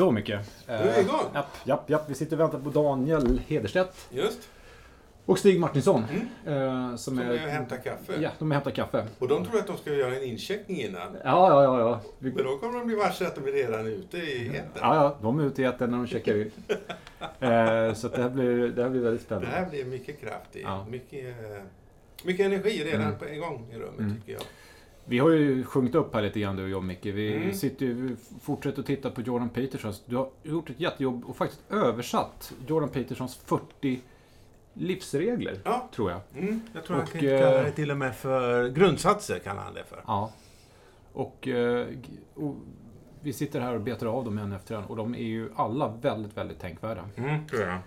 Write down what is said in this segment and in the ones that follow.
Så mycket. Nu är vi igång. Japp, japp, japp. Vi sitter och väntar på Daniel Hederstedt Just. och Stig Martinsson. eh, som, är... är och hämtar kaffe. Ja, de hämtar kaffe. Och de tror att de ska göra en incheckning innan. Ja, ja, ja. ja. Vi... Men då kommer de bli varse att de är redan ute i etern. Ja, ja, de är ute i etern när de checkar in. Eh, så det här blir, det här blir väldigt Det spännande. här blir mycket kraft i. Ja. Mycket, eh, mycket energi redan Mm. på en gång i rummet Mm. tycker jag. Vi har ju sjungit upp här lite grann du och jag Micke. Vi Mm. sitter ju, fortsätter att titta på Jordan Petersons. Du har gjort ett jättejobb och faktiskt översatt Jordan Petersons 40 livsregler, Ja. tror jag. Mm. Jag tror han Och, kan kalla eh, det till och med för grundsatser, kallar han det för. Ja. Och, eh, och vi sitter här och betar av dem en efter en och de är ju alla väldigt, väldigt tänkvärda. Mm.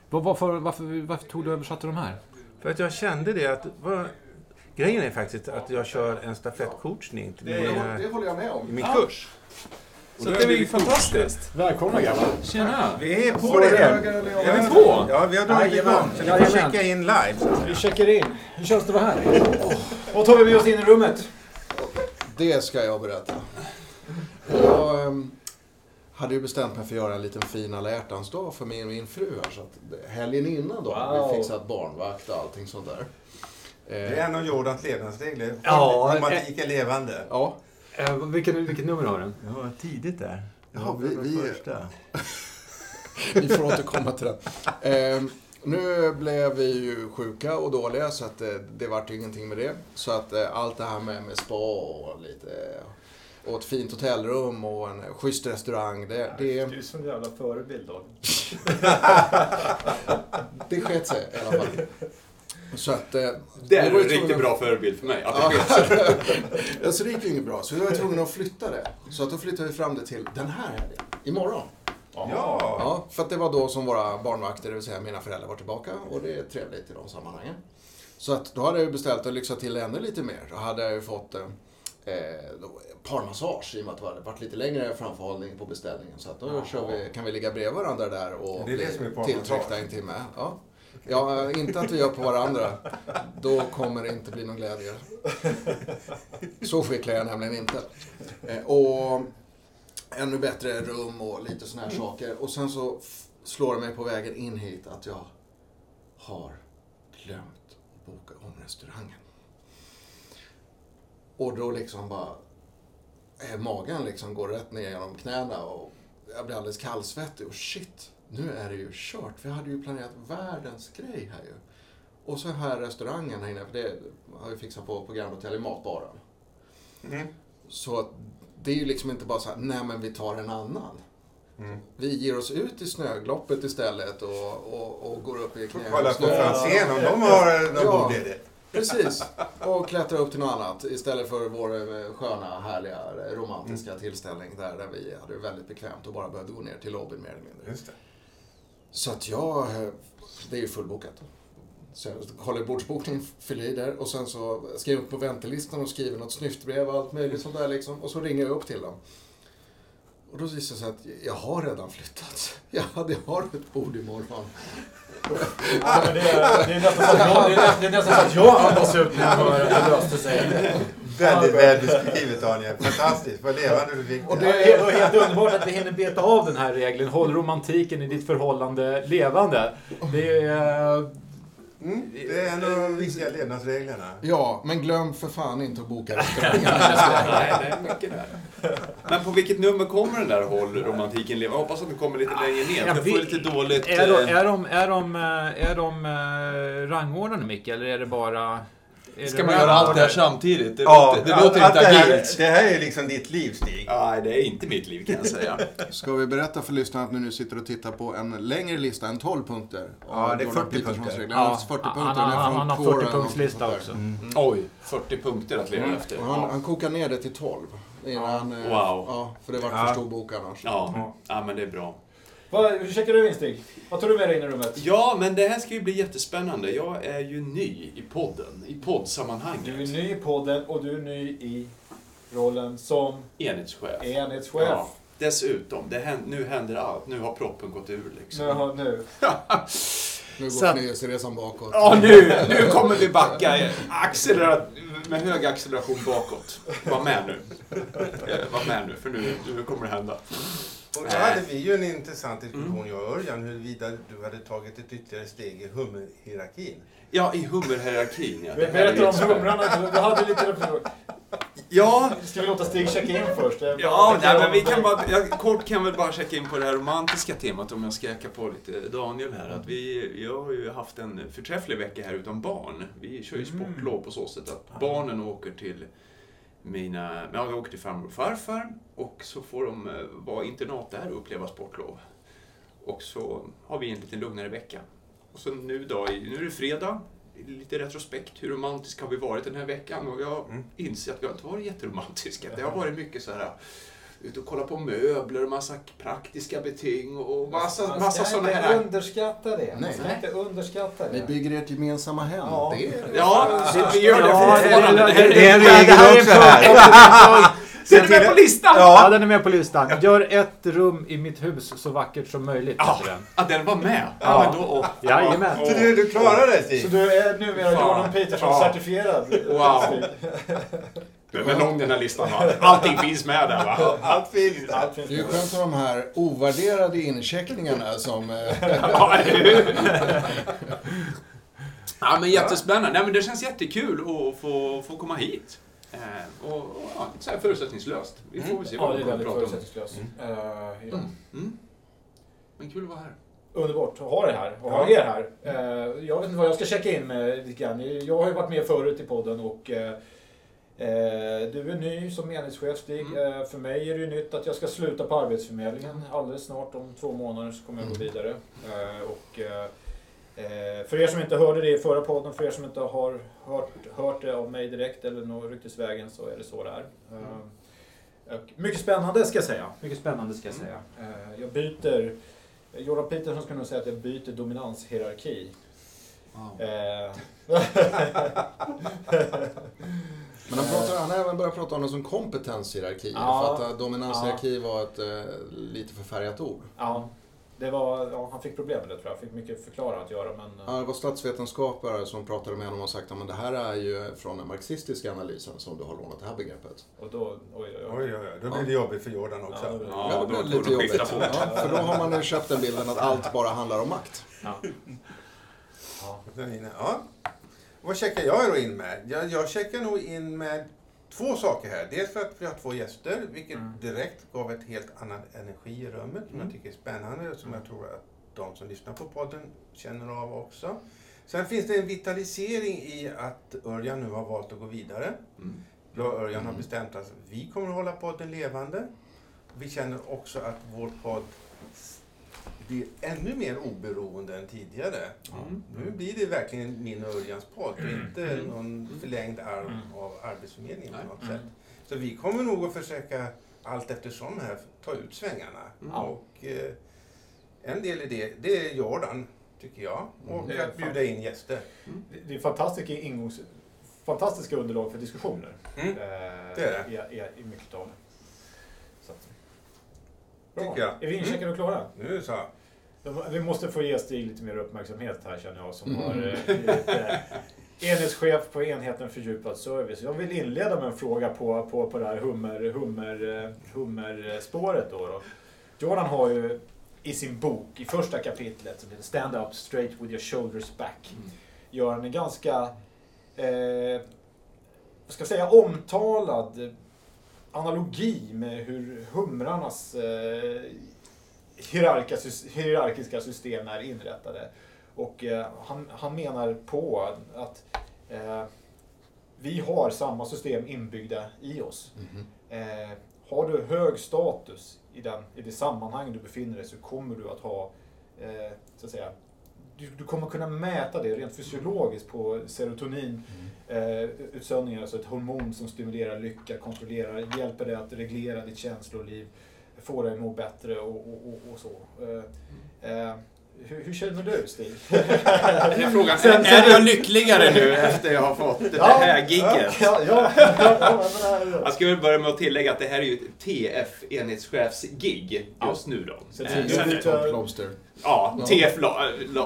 Var, varför, varför, varför tog du och översatte de här? För att jag kände det att... Vad, grejen är faktiskt att jag kör en stafettcoachning till min, eh, håller jag med om. i min kurs. Och Så det är ju fantastiskt. Välkomna grabbar! Tjena! Vi är på Så det. det. Är vi två? Ja, vi har dragit igång. Så ni får checka in live. Vi checkar in. Hur känns det att vara här? Vad tar vi med oss in i rummet? Det ska jag berätta. Jag ehm, hade ju bestämt mig för att göra en liten fin alla hjärtans dag för min, min fru här. Så att helgen innan då hade Wow. vi fixat barnvakt och allting sånt där. Det är Eh, en av Jordans levnadsregler. Ja, Romantik är levande. ja, Eh, vilket, vilket nummer har den? Ja, tidigt där. Ja, vi- vi- första. vi får återkomma till det. Ehm, nu blev vi ju sjuka och dåliga så att eh, det vart ju ingenting med det. Så att eh, allt det här med, med spa och lite och ett fint hotellrum och en schysst restaurang. Det, det, Du är som en jävla förebild då. det sket sig i alla fall. Så att... eh, Det är en riktigt tvungna- bra förebild för mig. Att det alltså det gick ju inget bra, så vi var tvungna att flytta det. Så att då flyttade vi fram det till den här helgen, imorgon. Ja. Ja, för att det var då som våra barnvakter, det vill säga mina föräldrar, var tillbaka och det är trevligt i de sammanhangen. Så att då hade jag beställt och lyxat till ännu lite mer. Då hade jag ju fått eh, eh, parmassage i och med att det hade varit lite längre framförhållning på beställningen. Så att då kör vi, kan vi ligga bredvid varandra där och Det är det bli som är parmassage. tilltryckta en timme. Ja. Ja, inte att vi gör på varandra. Då kommer det inte bli någon glädje. Så skicklig är jag nämligen inte. Eh, och ännu bättre rum och lite såna här saker. Och sen så slår det mig på vägen in hit att jag har glömt att boka om restaurangen. Och då liksom bara... Eh, magen liksom går rätt ner genom knäna och jag blir alldeles kallsvettig. Och shit, nu är det ju kört. Jag hade ju planerat världens grej här ju. Och så här restaurangen här inne, för det har vi fixat på, på Grand Hotel i matbaren. Mm. Så det är ju liksom inte bara så här, nej men vi tar en annan. Mm. Vi ger oss ut i snögloppet istället och, och, och går upp i knä. Kolla på. Franzén om de har någon Ja. god idé. Precis. Och klättra upp till något annat istället för vår eh, sköna, härliga, eh, romantiska Mm. tillställning där, där vi hade det väldigt bekvämt och bara behövde gå ner till lobbyn mer eller mindre. Just det. Så att jag, eh, det är ju fullbokat. Så jag håller bordsbokningen, fyller i där och sen så skriver jag upp på väntelistan och skriver något snyftbrev och allt möjligt sånt där liksom. Och så ringer jag upp till dem. Och då visar det sig att jag har redan flyttat. Jag har ett bord imorgon. Ja, men det, är, det, är nästan så att jag, det, är, det är nästan så att jag andas ut jag hör att det löste sig. Väldigt väl beskrivet Daniel. Fantastiskt. Vad levande du fick Och det. är helt underbart att vi hinner beta av den här regeln. Håll romantiken i ditt förhållande levande. Det är... Mm, det är en av de viktiga levnadsreglerna. Ja, men glöm för fan inte att boka. Nej, mycket där. Men på vilket nummer kommer den där Håll romantiken leva? Jag hoppas att den kommer lite längre ner. Jag får lite dåligt... Är de, eh, är de, är de, eh, är de eh, rangordnade Micke, eller är det bara... Är Ska man göra allt det här samtidigt? Det Ja, låter, det låter att inte det här, agilt. det här är liksom ditt liv Stig. Nej, det är inte mitt liv kan jag säga. Ska vi berätta för lyssnarna att vi nu sitter och tittar på en längre lista än 12 punkter? Ja, det är Jordan 40 Petersons punkter. Ja, 40 han, punkter. han, han, han har Quora 40 eller något punktslista sånt där. också. Oj, 40 punkter att leva efter. Och han, Ja. han kokar ner det till 12. Innan, eh, Wow. Ja, för det var Ja. för stor bok annars. Ja. ja, men det är bra. Vad, hur checkar du in Stig? Vad tar du med dig in i rummet? Ja, men det här ska ju bli jättespännande. Jag är ju ny i podden, i poddsammanhanget. Du är ny i podden och du är ny i rollen som Enhetschef. enhetschef. Ja. Dessutom, det händer, nu händer allt. Nu har proppen gått ur liksom. Nu, har- nu. Nu går förnyelseresan bakåt. Ja, nu, nu kommer vi backa accelerat, med hög acceleration bakåt. Var med nu. Var med nu, för nu, nu kommer det hända. Och då hade vi ju en intressant diskussion, jag och Örjan, huruvida du hade tagit ett ytterligare steg i hummerhierarkin. Ja, i hummerhierarkin. Ja. Berätta om humrarna. Du, du hade lite. Ja, Ska vi låta Stig checka in först? Ja, nej, men vi kan bara, jag, kort kan väl bara checka in på det här romantiska temat om jag ska öka på lite Daniel här. Att vi, jag har ju haft en förträfflig vecka här utan barn. Vi kör ju sportlov på så sätt att barnen åker till mina, ja, vi åker till farmor och farfar och så får de eh, vara internat där och uppleva sportlov. Och så har vi en lite lugnare vecka. Och så nu då, nu är det fredag, lite retrospekt. Hur romantiska har vi varit den här veckan? Och jag Mm. inser att vi har inte varit jätteromantiska. Det har varit mycket så här ut och kolla på möbler och massa praktiska beting och massa, Man massa ska sådana inte här... underskatta det. Man Nej. ska inte underskatta Ni det. bygger ert gemensamma hem. Ja. Det är Ja, vi, gör det Ja, fortfarande. det- är- det är en regel också här. Det är med på listan! Ja, den är med på listan. Gör ett rum i mitt hus så vackert som möjligt. Ja, den. att den var med. Ja, Ja. men då, åh. Jajamän. Så du, du klarar det Så Stig? du är numera. Jordan Peterson Ja. certifierad? Wow. Den är lång den här listan va? Allting finns med där va? Allt finns där. Allt finns Det är ju skönt med de här ovärderade incheckningarna som... eh, Ja? Ja, men jättespännande. Nej, men det känns jättekul att få, få komma hit. Eh, och, och ja, så här förutsättningslöst. Vi får väl se Ja, vad det vi är kommer väldigt prata om. förutsättningslöst. Eh, ja. Mm. Men kul att vara här. Underbart att ha det här och ha Ja. er här. Jag vet inte vad jag ska checka in med lite grann. Jag har ju varit med förut i podden och du är ny som enhetschef Stig. Mm. Eh, För mig är det ju nytt att jag ska sluta på Arbetsförmedlingen alldeles snart. Om två månader så kommer jag gå Mm. vidare. Eh, Och eh, eh, för er som inte hörde det i förra podden, för er som inte har hört, hört det av mig direkt eller nå ryktesvägen så är det så det är. Eh, Mycket spännande ska jag säga. Mycket spännande ska jag säga. Eh, Jag byter Jordan Peterson skulle nog säga att jag byter dominanshierarki. Eh, Men han, pratar, han har även börjat prata om det som kompetenshierarki. Ja. För att eh, dominanshierarki var ett eh, lite förfärgat ord. ja, det var, ja, han fick problem med det tror jag. Han fick mycket förklara att göra. Men, eh, Ja, det var statsvetenskapare som pratade med honom och sagt att det här är ju från den marxistiska analysen som du har lånat det här begreppet. och då, oj, oj, oj. Oj, oj, oj. Då blir det jobbigt för Jordan också. Ja, det Ja, Ja, då det blir lite jobbigt. Ja, för då har man ju köpt den bilden att allt bara handlar om makt. Ja. Ja. Vad checkar jag då in med? Jag, jag checkar nog in med två saker här. Dels för att vi har två gäster, vilket Mm. direkt gav ett helt annan energi i rummet som Mm. jag tycker är spännande och som jag tror att de som lyssnar på podden känner av också. Sen finns det en vitalisering i att Örjan nu har valt att gå vidare. Mm. Då Örjan har bestämt att vi kommer att hålla podden levande. Vi känner också att vår podd blir ännu mer oberoende än tidigare. Mm. Nu blir det verkligen min och Örjans podd, inte Mm. någon förlängd arm Mm. av Arbetsförmedlingen Nej. på något Mm. sätt. Så vi kommer nog att försöka allt eftersom här ta ut svängarna. Mm. Och eh, en del i det, det är Jordan, tycker jag. Och Det är att bjuda in gäster. Det- Det är fantastiska ingångs... Fantastiska underlag för diskussioner. Mm. Eh, Det är I, i, I mycket av det. Bra. Tycker jag. Är vi incheckade och klara? Nu är det så. De- Vi måste få ge Stig lite mer uppmärksamhet här känner jag som Mm. har eh, blivit eh, enhetschef på enheten fördjupad service. Jag vill inleda med en fråga på, på, på det här hummer, hummer, eh, hummerspåret. Då, då. Jordan har ju i sin bok, i första kapitlet, som heter Stand Up Straight With Your Shoulders Back, Mm. gör han en ganska, eh, vad ska jag säga, omtalad analogi med hur humrarnas eh, hierarkiska, system är inrättade. Och eh, han, han menar på att eh, vi har samma system inbyggda i oss. Mhm. Eh, har du hög status i, den, i det sammanhang du befinner dig så kommer du att ha, eh, så att säga, du, du kommer kunna mäta det rent fysiologiskt på serotonin eh, utsöndringar, alltså ett hormon som stimulerar lycka, kontrollerar, hjälper dig att reglera ditt känsloliv, får dig att må bättre och, och, och, och så. Eh, eh, hur, hur känner du Stig? Är frågan, Sen- är, sen- är jag lyckligare nu efter jag har fått det här gigget? Ja, ja, ja, Jag ska väl börja med att tillägga att det här är ju ett TF, enhetschefs-gig, just nu då. Så Eh, det- sen- Top Lobster. Ja. TF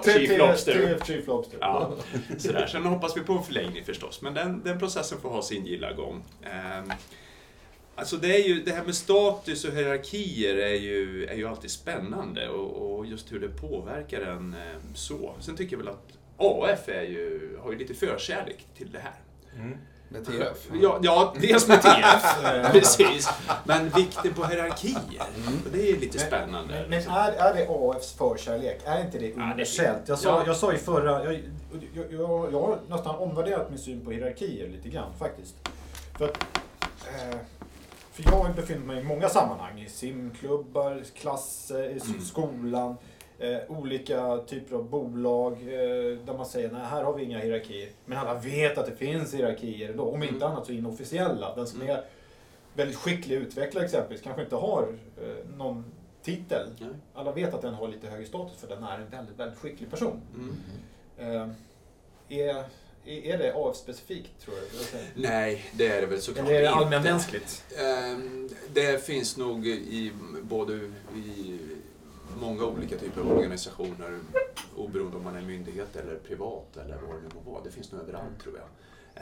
Chief Lobster. TF Chief Lobster. Ja, sådär. Sen hoppas vi på en förlängning förstås, men den, den processen får ha sin gilla gång. Ehm, Alltså det, är ju, det här med status och hierarkier är ju, är ju alltid spännande och, och just hur det påverkar en eh, så. Sen tycker jag väl att AF är ju, har ju lite förkärlek till det här. Mm. Med TF. Ja, ja dels med TF, precis. Men vikten på hierarkier, och det är ju lite spännande. Men, men är, är det AFs förkärlek? Är inte det det- universellt? Jag sa, ja. jag sa i förra... Jag, jag, jag, jag har nästan omvärderat min syn på hierarkier lite grann faktiskt. För, att, eh, för jag har befunnit mig i många sammanhang. I simklubbar, klasser, i Mm. skolan. Eh, olika typer av bolag eh, där man säger nej här har vi inga hierarkier. Men alla vet att det finns hierarkier då. Om inte Mm. annat så inofficiella. Den som Mm. är väldigt skicklig utvecklare exempelvis kanske inte har eh, någon titel. Nej. Alla vet att den har lite högre status för den är en väldigt, väldigt skicklig person. Mm. Eh, är, är det AF-specifikt tror du? Nej, det är det väl såklart Eller är det inte. allmänmänskligt? Ehm, Det finns nog i både i många olika typer av organisationer, oberoende om man är myndighet eller privat eller vad det nu må vara. Det finns nog överallt tror jag.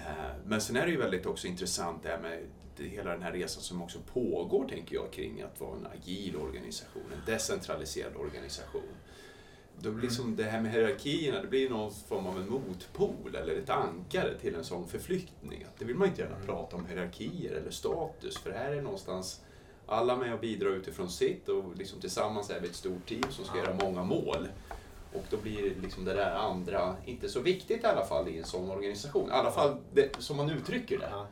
Ehm, Men sen är det ju väldigt också intressant det här med hela den här resan som också pågår, tänker jag, kring att vara en agil organisation, en decentraliserad organisation. Då blir liksom det här med hierarkierna, det blir någon form av en motpol eller ett ankare till en sån förflyttning. Att det vill man inte gärna prata om hierarkier eller status, för här är någonstans alla med och bidrar utifrån sitt och liksom tillsammans är vi ett stort team som ska Ja. göra många mål. Och då blir liksom det där andra inte så viktigt i alla fall i en sån organisation. I alla fall det, som man uttrycker det. Ja.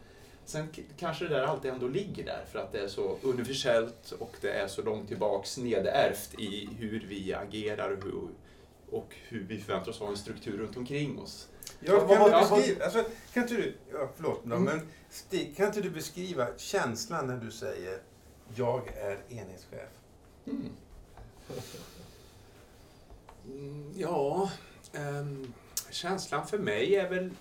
Sen kanske det där alltid ändå ligger där för att det är så universellt och det är så långt tillbaks nedärvt i hur vi agerar och hur, och hur vi förväntar oss ha en struktur runt omkring oss. Ja, kan, du beskriva, alltså, kan inte du, ja, förlåt Mm. men kan inte du beskriva känslan när du säger jag är enhetschef? Mm. Mm, ja, ehm, känslan för mig är väl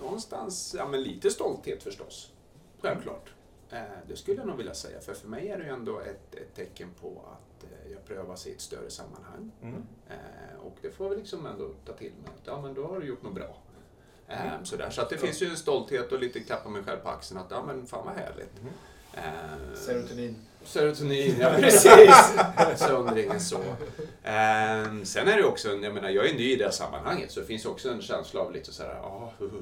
någonstans ja, men lite stolthet förstås. Självklart. Eh, det skulle jag nog vilja säga, för för mig är det ju ändå ett, ett tecken på att eh, jag prövas i ett större sammanhang. Mm. Eh, och det får jag liksom ändå ta till mig. att, Ja, men då har du gjort något bra. Eh, sådär. Så att det finns ju en stolthet och lite klappa mig själv på axeln att ja, men fan vad härligt. Mm. Eh, Serotonin. Serotonin, ja precis. Söndringen så. Ehm, sen är det också, jag menar jag är ny i det här sammanhanget så det finns också en känsla av lite såhär, ja, uh,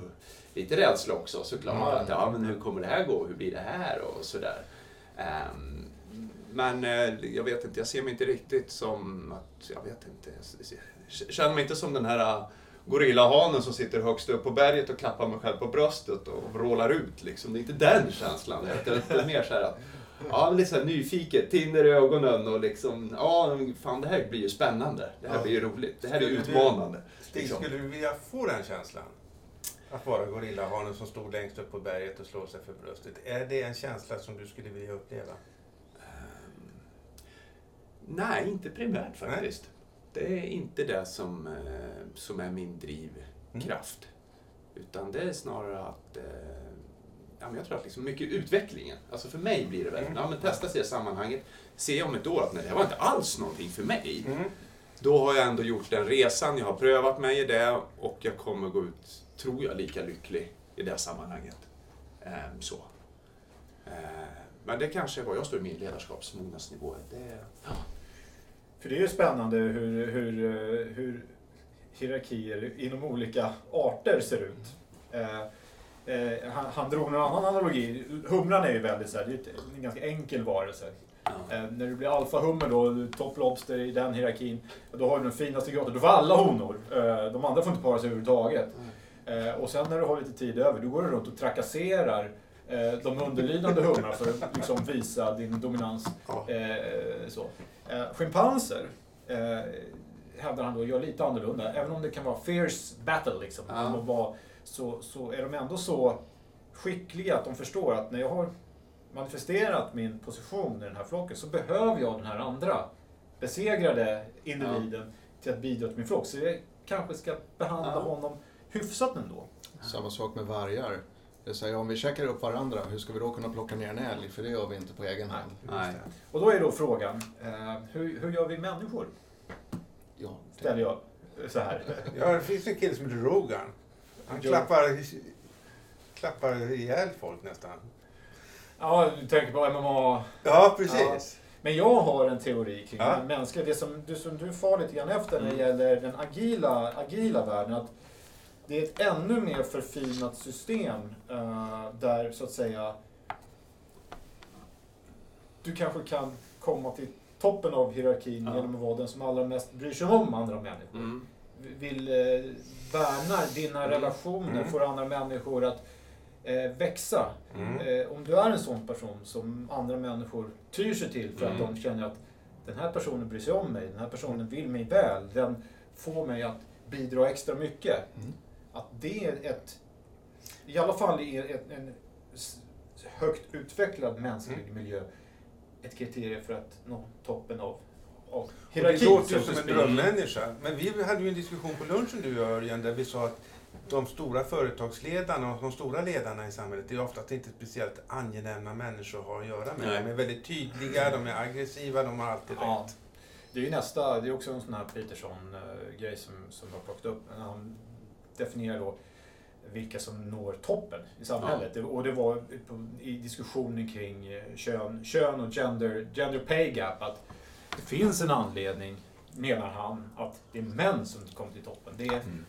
lite rädsla också såklart. Ja. Att, ja, men hur kommer det här gå? Hur blir det här? Och sådär. Ehm, men eh, jag vet inte, jag ser mig inte riktigt som att, jag vet inte, jag känner mig inte som den här gorillahanen som sitter högst upp på berget och klappar mig själv på bröstet och vrålar ut. Liksom. Det är inte den känslan. Det är- är mer så här att Ja, lite så här nyfiket, tinner i ögonen och liksom, ja, fan det här blir ju spännande. Det här Ja. blir ju roligt. Det här är Skulle du- utmanande. Stig, liksom. skulle du vilja få den känslan? Att vara gorillahanen som stod längst upp på berget och slår sig för bröstet. Är det en känsla som du skulle vilja uppleva? Ehm, Nej, inte primärt faktiskt. Det är inte det som, eh, som är min drivkraft. Utan det är snarare att eh, ja, men jag tror att liksom mycket utvecklingen, alltså för mig blir det väl, Mm. ja, men testa sig i sammanhanget, se om ett år att nej, det var inte alls någonting för mig. Mm. Då har jag ändå gjort den resan, jag har prövat mig i det och jag kommer gå ut, tror jag, lika lycklig i det sammanhanget. Ehm, så. Ehm, men det kanske är var jag står i min ledarskapsmognadsnivå. Det, ja. För det är ju spännande hur, hur, eh, hur hierarkier inom olika arter ser ut. Eh, eh, han, han drog en annan analogi. Humlan är ju väldigt så här, det är en ganska enkel varelse. Eh, när du blir alfahummer då, top lobster i den hierarkin, då har du den finaste graden. Då får alla honor. Eh, de andra får inte para sig överhuvudtaget. Eh, och sen när du har lite tid över, då går du runt och trakasserar de underlydande humrarna för att liksom visa din dominans. Ja. Eh, så. Eh, schimpanser eh, hävdar han då gör lite annorlunda. Även om det kan vara fierce battle liksom, Ja. vara, så, så är de ändå så skickliga att de förstår att när jag har manifesterat min position i den här flocken så behöver jag den här andra besegrade individen till att bidra till min flock. Så jag kanske ska behandla Ja. honom hyfsat ändå. Samma sak med vargar. Det vill säga, om vi checkar upp varandra, hur ska vi då kunna plocka ner en älg? För det gör vi inte på egen hand. Nej. Och då är då frågan, eh, hur, hur gör vi människor? Ja, Ställer jag så här. Ja, det finns en kille som heter Rogan. Han Jo. klappar, klappar ihjäl folk nästan. Ja, du tänker på MMA. Ja, precis. Men jag har en teori kring Ja. den mänskliga, det som, det som du far lite grann efter när det Mm. gäller den agila, agila världen. Att det är ett ännu mer förfinat system eh, där så att säga du kanske kan komma till toppen av hierarkin Ja. genom att vara den som allra mest bryr sig om andra människor. Mm. Vill eh, värna dina relationer, Mm. får andra människor att eh, växa. Mm. Eh, om du är en sån person som andra människor tyr sig till för att Mm. de känner att den här personen bryr sig om mig, den här personen vill mig väl, den får mig att bidra extra mycket. Att det är ett, i alla fall i en högt utvecklad mänsklig Mm. miljö, ett kriterium för att nå toppen av, Och det låter ju som en drömmänniska. Men vi hade ju en diskussion på lunchen du och Örjan där vi sa att de stora företagsledarna och de stora ledarna i samhället det är oftast inte speciellt angenäma människor att ha att göra med. Nej. De är väldigt tydliga, de är aggressiva, de har alltid Ja. rätt. Det är ju nästa, det är också en sån här Peterson-grej som, som jag har plockat upp. Han definierar då vilka som når toppen i samhället. Det- Och det var i diskussionen kring eh, kön, kön och gender, gender pay gap. Att det finns en anledning, menar han, att det är män som kommer till toppen. Det är Mm.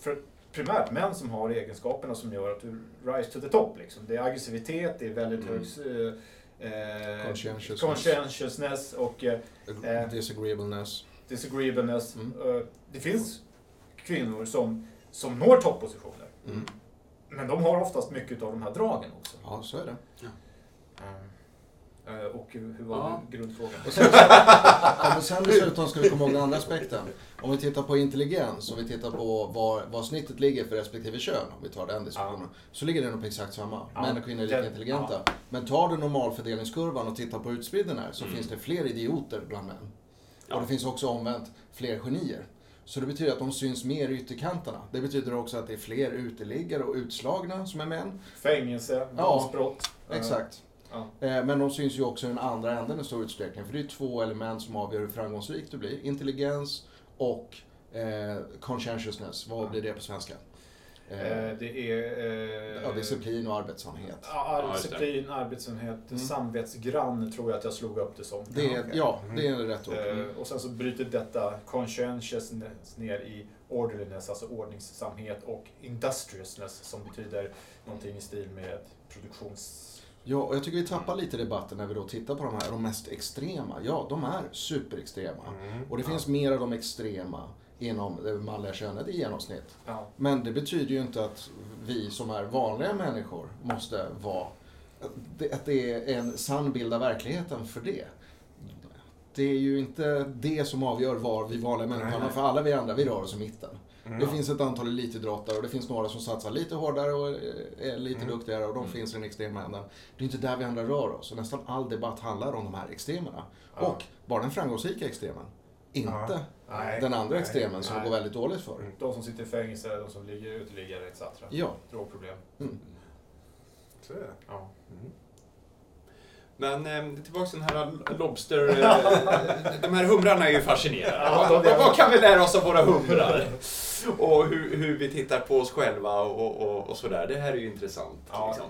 för primärt män som har egenskaperna som gör att du rise to the top. Liksom. Det är aggressivitet, det är väldigt Mm. hög eh, eh, Conscientiousness. conscientiousness och eh, Eh. Disagreeableness. disagreeableness. Mm. Det finns kvinnor som, som når toppositioner. Mm. Men de har oftast mycket av de här dragen också. Ja, så är det. Eh, Och hur var Ja. grundfrågan? Och sen, ja, men sen dessutom ska vi komma ihåg den andra aspekten. Om vi tittar på intelligens och vi tittar på var, var snittet ligger för respektive kön, om vi tar den diskussionen, så ligger det nog på exakt samma. Ja, Män och kvinnor är lika intelligenta. Men tar du normalfördelningskurvan och tittar på hur utspridd den är så Mm. finns det fler idioter bland män. Ja. Och det finns också omvänt fler genier. Så det betyder att de syns mer i ytterkanterna. Det betyder också att det är fler uteliggare och utslagna som är män. Fängelse, våldsbrott. Eh, Exakt. Ja. Eh, Men de syns ju också i den andra änden i stor utsträckning. För det är två element som avgör hur framgångsrik du blir. Intelligens och eh, conscientiousness. Vad blir det på svenska? Eh, Eh, Det är... eh, ja, disciplin och arbetsamhet. Ja, disciplin, arbetsenhet, Mm. samvetsgrann tror jag att jag slog upp det som. Det är, okej. ja, Mm. det är rätt ord. Eh, Och sen så bryter detta conscientiousness ner i orderliness, alltså ordningsamhet och industriousness som betyder någonting i stil med produktions... Ja, och jag tycker vi tappar lite debatten när vi då tittar på de här, de mest extrema. Ja, de är superextrema. Mm. Och det finns mer av de extrema inom det manliga könet i genomsnitt. Ja. Men det betyder ju inte att vi som är vanliga människor måste vara... det- Att det är en sann bild av verkligheten för det. Det är ju inte det som avgör var vi vanliga människor hamnar, för alla vi andra, vi rör oss i mitten. Mm. Det finns ett antal elitidrottare och det finns några som satsar lite hårdare och är lite Mm. duktigare och de finns i den extrema änden. Det är inte där vi andra rör oss. Och nästan all debatt handlar om de här extremerna. Ja. Och bara den framgångsrika extremen. Inte Nej. den andra Nej. extremen som Nej. går väldigt dåligt för. Mm. De som sitter i fängelse, de som ligger uteliggare etc. Ja. Drogproblem. Mm. Så är det. Ja. Mm. Men eh, tillbaka till den här Lobster... Eh, de här humrarna är ju fascinerande. Ja, vad, vad kan vi lära oss av våra humrar? Och hur, hur vi tittar på oss själva och, och, och sådär. Det här är ju intressant. Ja. Liksom.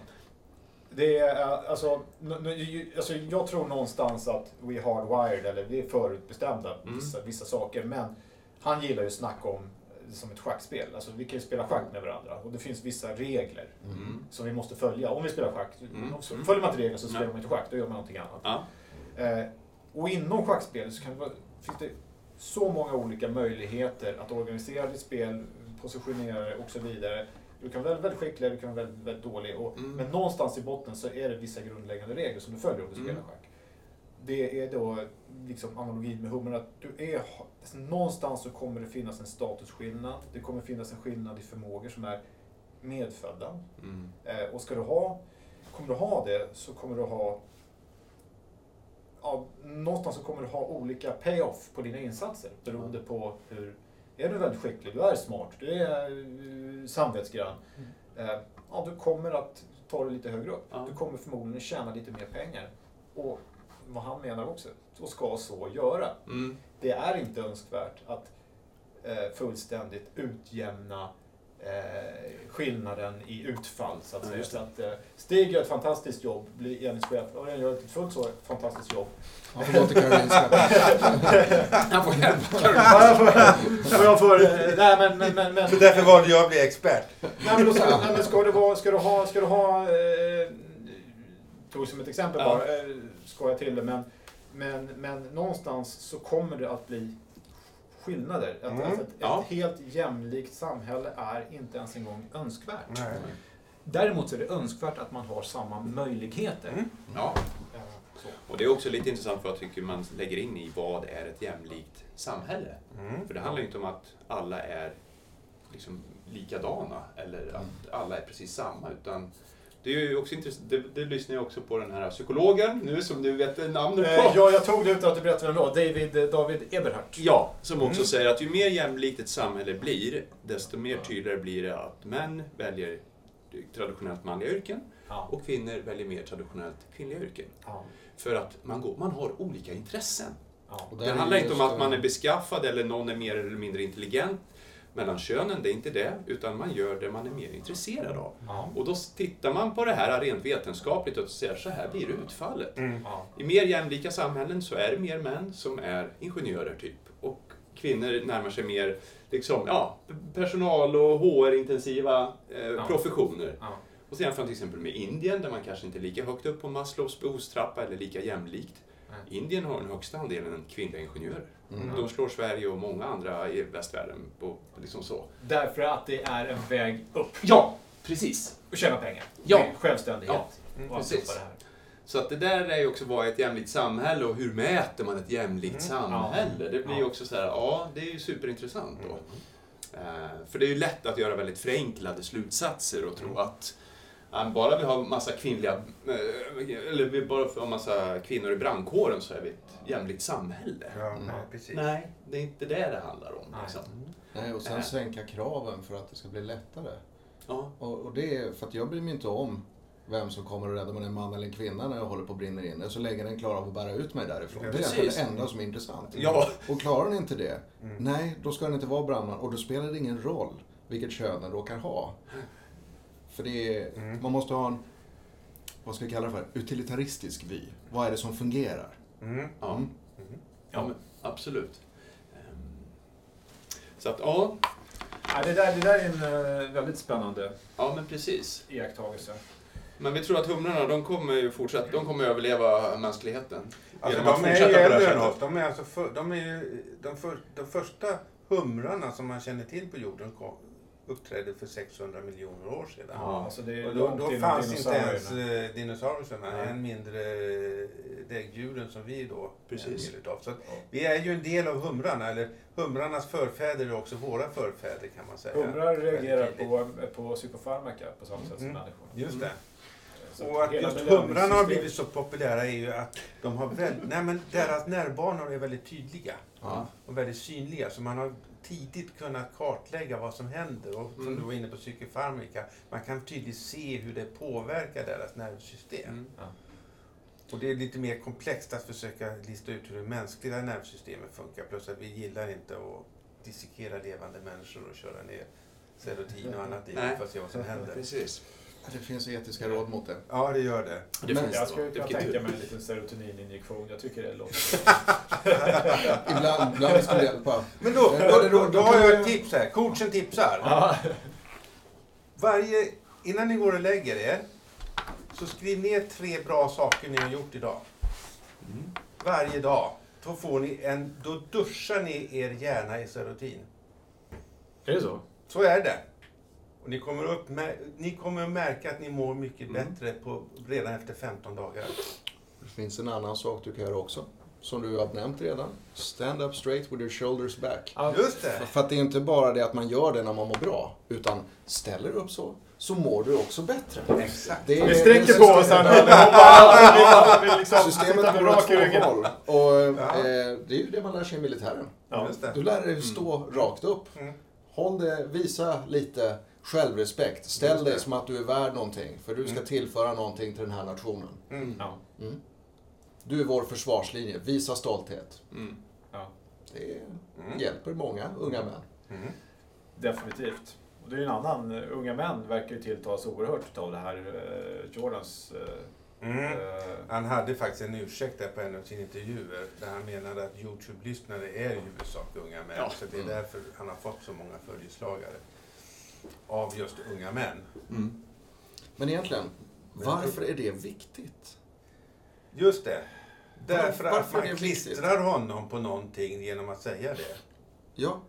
Det är, eh, alltså, alltså, jag tror någonstans att we hardwired, eller vi är förutbestämda Mm. vissa, vissa saker. Men han gillar ju att snacka om det som ett schackspel. Alltså, vi kan ju spela schack med varandra och det finns vissa regler Mm. som vi måste följa. Om vi spelar schack, Mm. följer man inte reglerna så spelar man inte schack, då gör man någonting annat. Ja. Eh, och inom schackspel så kan det finns det så många olika möjligheter att organisera ditt spel, positionera det och så vidare. Du kan vara väldigt, skicklig, du kan vara väldigt, väldigt dålig. Och, Mm. Men någonstans i botten så är det vissa grundläggande regler som du följer om du Mm. spelar schack. Det är då liksom analogin med hummer att du är, alltså någonstans så kommer det finnas en statusskillnad. Det kommer finnas en skillnad i förmågor som är medfödda. Mm. Eh, och ska du ha, kommer du ha det så kommer du ha ja, någonstans så kommer du ha olika payoff på dina insatser beroende på hur är du väldigt skicklig, du är smart, du är uh, samvetsgrann. Eh, ja, du kommer att ta det lite högre upp. Ja. Du kommer förmodligen tjäna lite mer pengar. Och vad han menar också, och ska så göra. Mm. Det är inte önskvärt att eh, fullständigt utjämna eh, skillnaden i utfall så att Ja, Så att, eh, Stig gör ett fantastiskt jobb, blir enhetschef och jag gör ett fullt så fantastiskt jobb. Han får gå till Karolinska. Han får hjälp. Ja, jag får, och jag får, nej men, men, men, men Så därför valde jag att bli expert. Nej men, då ska, nej, men ska, det vara, ska du ha, ska du ha eh, tog som ett exempel Ja. bara, eh, skojar till det, men, men, men någonstans så kommer det att bli skillnader. Att, Mm. alltså ett, Ja. ett helt jämlikt samhälle är inte ens en gång önskvärt. Nej. Däremot så är det önskvärt att man har samma möjligheter. Mm. Ja, Eh, och det är också lite intressant vad jag tycker man lägger in i vad är ett jämlikt samhälle. Mm. För det handlar ju inte om att alla är liksom likadana eller att alla är precis samma. Utan det är ju också intressant, det, det lyssnar jag också på den här psykologen nu som du vet namnet Eh, på. ja, jag tog det utan att du berättade vem det var. David, eh, David Eberhardt. Ja, som också Mm. säger att ju mer jämlikt ett samhälle blir, desto mer tydligare blir det att män väljer traditionellt manliga yrken Ja. och kvinnor väljer mer traditionellt kvinnliga yrken. Ja. För att man, går, man har olika intressen. Ja. Det handlar inte om att man eh, är beskaffad eller någon är mer eller mindre intelligent mellan könen, det är inte det, utan man gör det man är mer intresserad av. Ja. Och då tittar man på det här rent vetenskapligt och säger så här blir utfallet. Mm. Ja. I mer jämlika samhällen så är det mer män som är ingenjörer typ. Och kvinnor närmar sig mer liksom, ja, personal och HR-intensiva eh, Ja. professioner. Ja. Och sen jämför man till exempel med Indien där man kanske inte är lika högt upp på Maslows behovstrappa eller lika jämlikt. Indien har den högsta andelen kvinnliga ingenjörer. Mm. De slår Sverige och många andra i västvärlden på liksom så. Därför att det är en väg upp. Ja, precis. Och tjäna pengar. Ja. Med Självständighet. Mm, och precis. alltihopa det här. Så att det där är ju också vad är ett jämlikt samhälle och hur mäter man ett jämlikt Mm. samhälle? Det blir ju Ja. också så här, ja, det är ju superintressant då. Eh, för det är ju lätt att göra väldigt förenklade slutsatser och tro att ja, bara vi har massa kvinnliga, eh, eller vi bara har massa kvinnor i brandkåren så är vi ett jämlikt samhälle. Ja, Mm. nej, precis. Nej, det är inte det det handlar om. Nej. Liksom. Nej, och sen Äh. sänka kraven för att det ska bli lättare. Ja, Och, och det är för att jag bryr mig inte om vem som kommer och räddar mig, en man eller en kvinna när jag håller på att brinna inne. Så länge den klarar av att bära ut mig därifrån. Det är Precis. det enda som är intressant. ja. Och klarar den inte det, Mm. nej, då ska den inte vara brandman. Och då spelar det ingen roll vilket kön den råkar ha. För det är, Mm. man måste ha en, vad ska vi kalla det för, utilitaristisk vy. Vad är det som fungerar? Mm. ja. Mm. ja men, absolut. Ehm, Så att, ja, Ja, det, där, det där är en eh, väldigt spännande ja men precis. iakttagelse. Men vi tror att humlorna, de kommer ju fortsätta, de kommer överleva mänskligheten. Alltså, att de är ju äldre än oss. De är, alltså för, de är ju de, för, de första humrarna som man känner till på jorden uppträdde för 600 miljoner år sedan. Ja, alltså det är Och då, då fanns inte ens eh, dinosaurierna, Nej. än mindre eh, däggdjuren som vi då Precis. är en del utav. Så att vi är ju en del av humrarna, eller humrarnas förfäder är också våra förfäder kan man säga. Humrar reagerar på, på psykofarmaka på samma sätt som Mm. människor. Just det. Så Och att just humrarna har blivit så populära är ju att de har väldigt, nej men deras nervbanor är väldigt tydliga Ja. och väldigt synliga. Så man har tidigt kunnat kartlägga vad som händer. Och som Mm. du var inne på psykofarmaka, man kan tydligt se hur det påverkar deras nervsystem. Mm. Och det är lite mer komplext att försöka lista ut hur det mänskliga nervsystemet funkar. Plus att vi gillar inte att dissekera levande människor och köra ner serotin och annat i för att se vad som händer. Precis. Det finns etiska råd mot det. Ja, det gör det. Det Men Jag skulle Det kunna tänka mig en liten serotonininjektion. Jag tycker det låter... Ibland, ibland skulle det hjälpa. Men då, då, då, då- har jag jag- ett tips här. Coachen tipsar. Ja. Varje, innan ni går och lägger er, så skriv ner tre bra saker ni har gjort idag. Mm. Varje dag. Då, får ni en, då duschar ni er hjärna i serotin. Är det så? Så är det. Och ni kommer, upp med, ni kommer att märka att ni mår mycket Mm. bättre på, redan efter 15 dagar. Det finns en annan sak du kan göra också. Som du har nämnt redan. Stand up straight with your shoulders back. Just det! För att det är inte bara det att man gör det när man mår bra. Utan ställer du upp så, så mår du också bättre. Exakt. Det är- Vi sträcker på oss här nu systemet- liksom Systemet går åt två ryggen. håll. Och Ja. eh, det är ju det man lär sig i militären. Ja. Just det. Du lär dig stå rakt upp. Mm. Håll det, visa lite självrespekt. Ställ dig som att du är värd någonting. För du ska Mm. tillföra någonting till den här nationen. Mm. Ja. Mm. Du är vår försvarslinje. Visa stolthet. Mm. Ja. Det Mm. hjälper många unga män. Mm. Definitivt. Och det är en annan, eh, unga män verkar ju tilltalas oerhört av det här eh, Jordans... Eh, Mm. eh, Han hade faktiskt en ursäkt där på en av sina intervjuer där han menade att Youtube-lyssnare är i huvudsak unga män. Ja. Så det är Mm. därför han har fått så många följeslagare. Av just unga män. Mm. Men egentligen, varför är det viktigt? Just det. Därför Varför att man klistrar honom på någonting genom att säga det. Ja,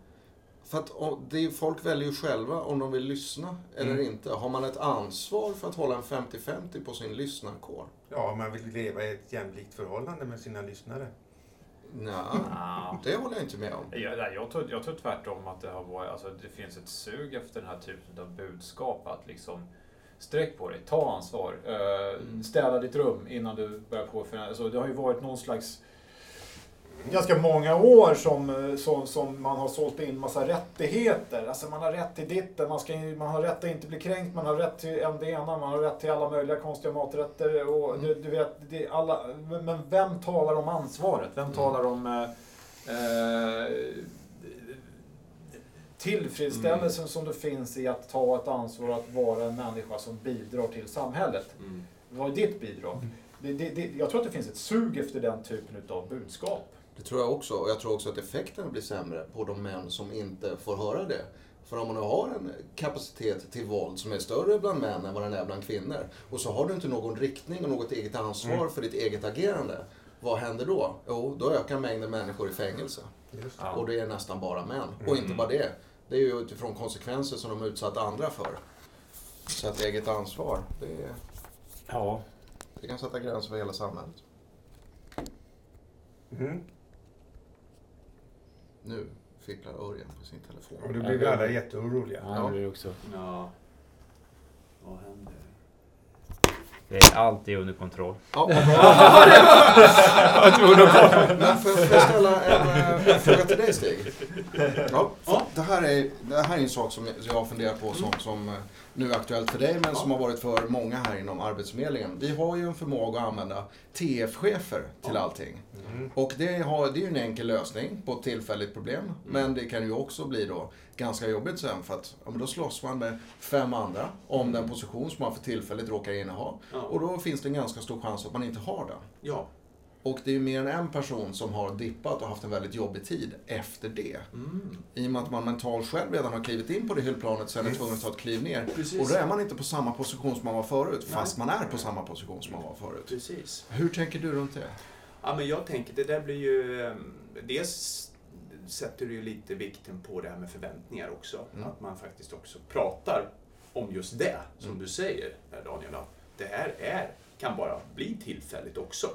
för att det folk väljer ju själva om de vill lyssna eller Mm. inte. Har man ett ansvar för att hålla en 50-50 på sin lyssnarkår? Ja, man vill leva i ett jämlikt förhållande med sina lyssnare. Ah. det håller jag inte med om. Jag, nej, jag, tror, jag tror tvärtom att det har varit, alltså det finns ett sug efter den här typen av budskap. Att liksom sträck på dig, ta ansvar, eh, städa ditt rum innan du börjar på alltså Det har ju varit någon slags ganska många år som, eh, som, som man har sålt in massa rättigheter. Alltså man har rätt till ditten, man, ska, man har rätt att inte bli kränkt, man har rätt till en det ena, man har rätt till alla möjliga konstiga maträtter. Och du, du vet, alla, men vem talar om ansvaret? Vem talar om eh, eh, tillfredsställelsen som det finns i att ta ett ansvar att vara en människa som bidrar till samhället? Mm. Vad är ditt bidrag? Det, det, det, jag tror att det finns ett sug efter den typen av budskap. Det tror jag också. Och jag tror också att effekten blir sämre på de män som inte får höra det. För om man har en kapacitet till våld som är större bland män än vad den är bland kvinnor. Och så har du inte någon riktning och något eget ansvar Mm. för ditt eget agerande. Vad händer då? Jo, då ökar mängden människor i fängelse. Ja. Och det är nästan bara män. Och Mm. inte bara det. Det är ju utifrån konsekvenser som de har utsatt andra för. Så att eget ansvar, det, är, Ja. det kan sätta gränser för hela samhället. Mm. Nu fipplar Örjan på sin telefon. Och då blir vi alla jätteoroliga. Ja, det blir också. Ja. Vad händer? Det är alltid under kontroll. Ja, vad bra. Men får jag, får jag ställa en, eh, en fråga till dig Stig? Ja, det, här är, det här är en sak som jag har funderat på som, som eh, nu aktuellt för dig men som har varit för många här inom Arbetsförmedlingen. Vi har ju en förmåga att använda TF-chefer till allting. Mm. Och det, har, det är ju en enkel lösning på ett tillfälligt problem. Men det kan ju också bli då ganska jobbigt sen för att ja, då slåss man med fem andra om den position som man för tillfället råkar inneha. Ja. Och då finns det en ganska stor chans att man inte har den. Ja. Och det är ju mer än en person som har dippat och haft en väldigt jobbig tid efter det. Mm. I och med att man mentalt själv redan har klivit in på det hyllplanet sen är tvungen att ta ett kliv ner. Precis. Och då är man inte på samma position som man var förut, Nej. fast man är på samma position som man var förut. Precis. Hur tänker du runt det? Ja, men jag tänker, det där blir ju... eh, Dels sätter du ju lite vikten på det här med förväntningar också. Mm. Att man faktiskt också pratar om just det, som Mm. du säger Daniel. Att det här är, kan bara bli tillfälligt också.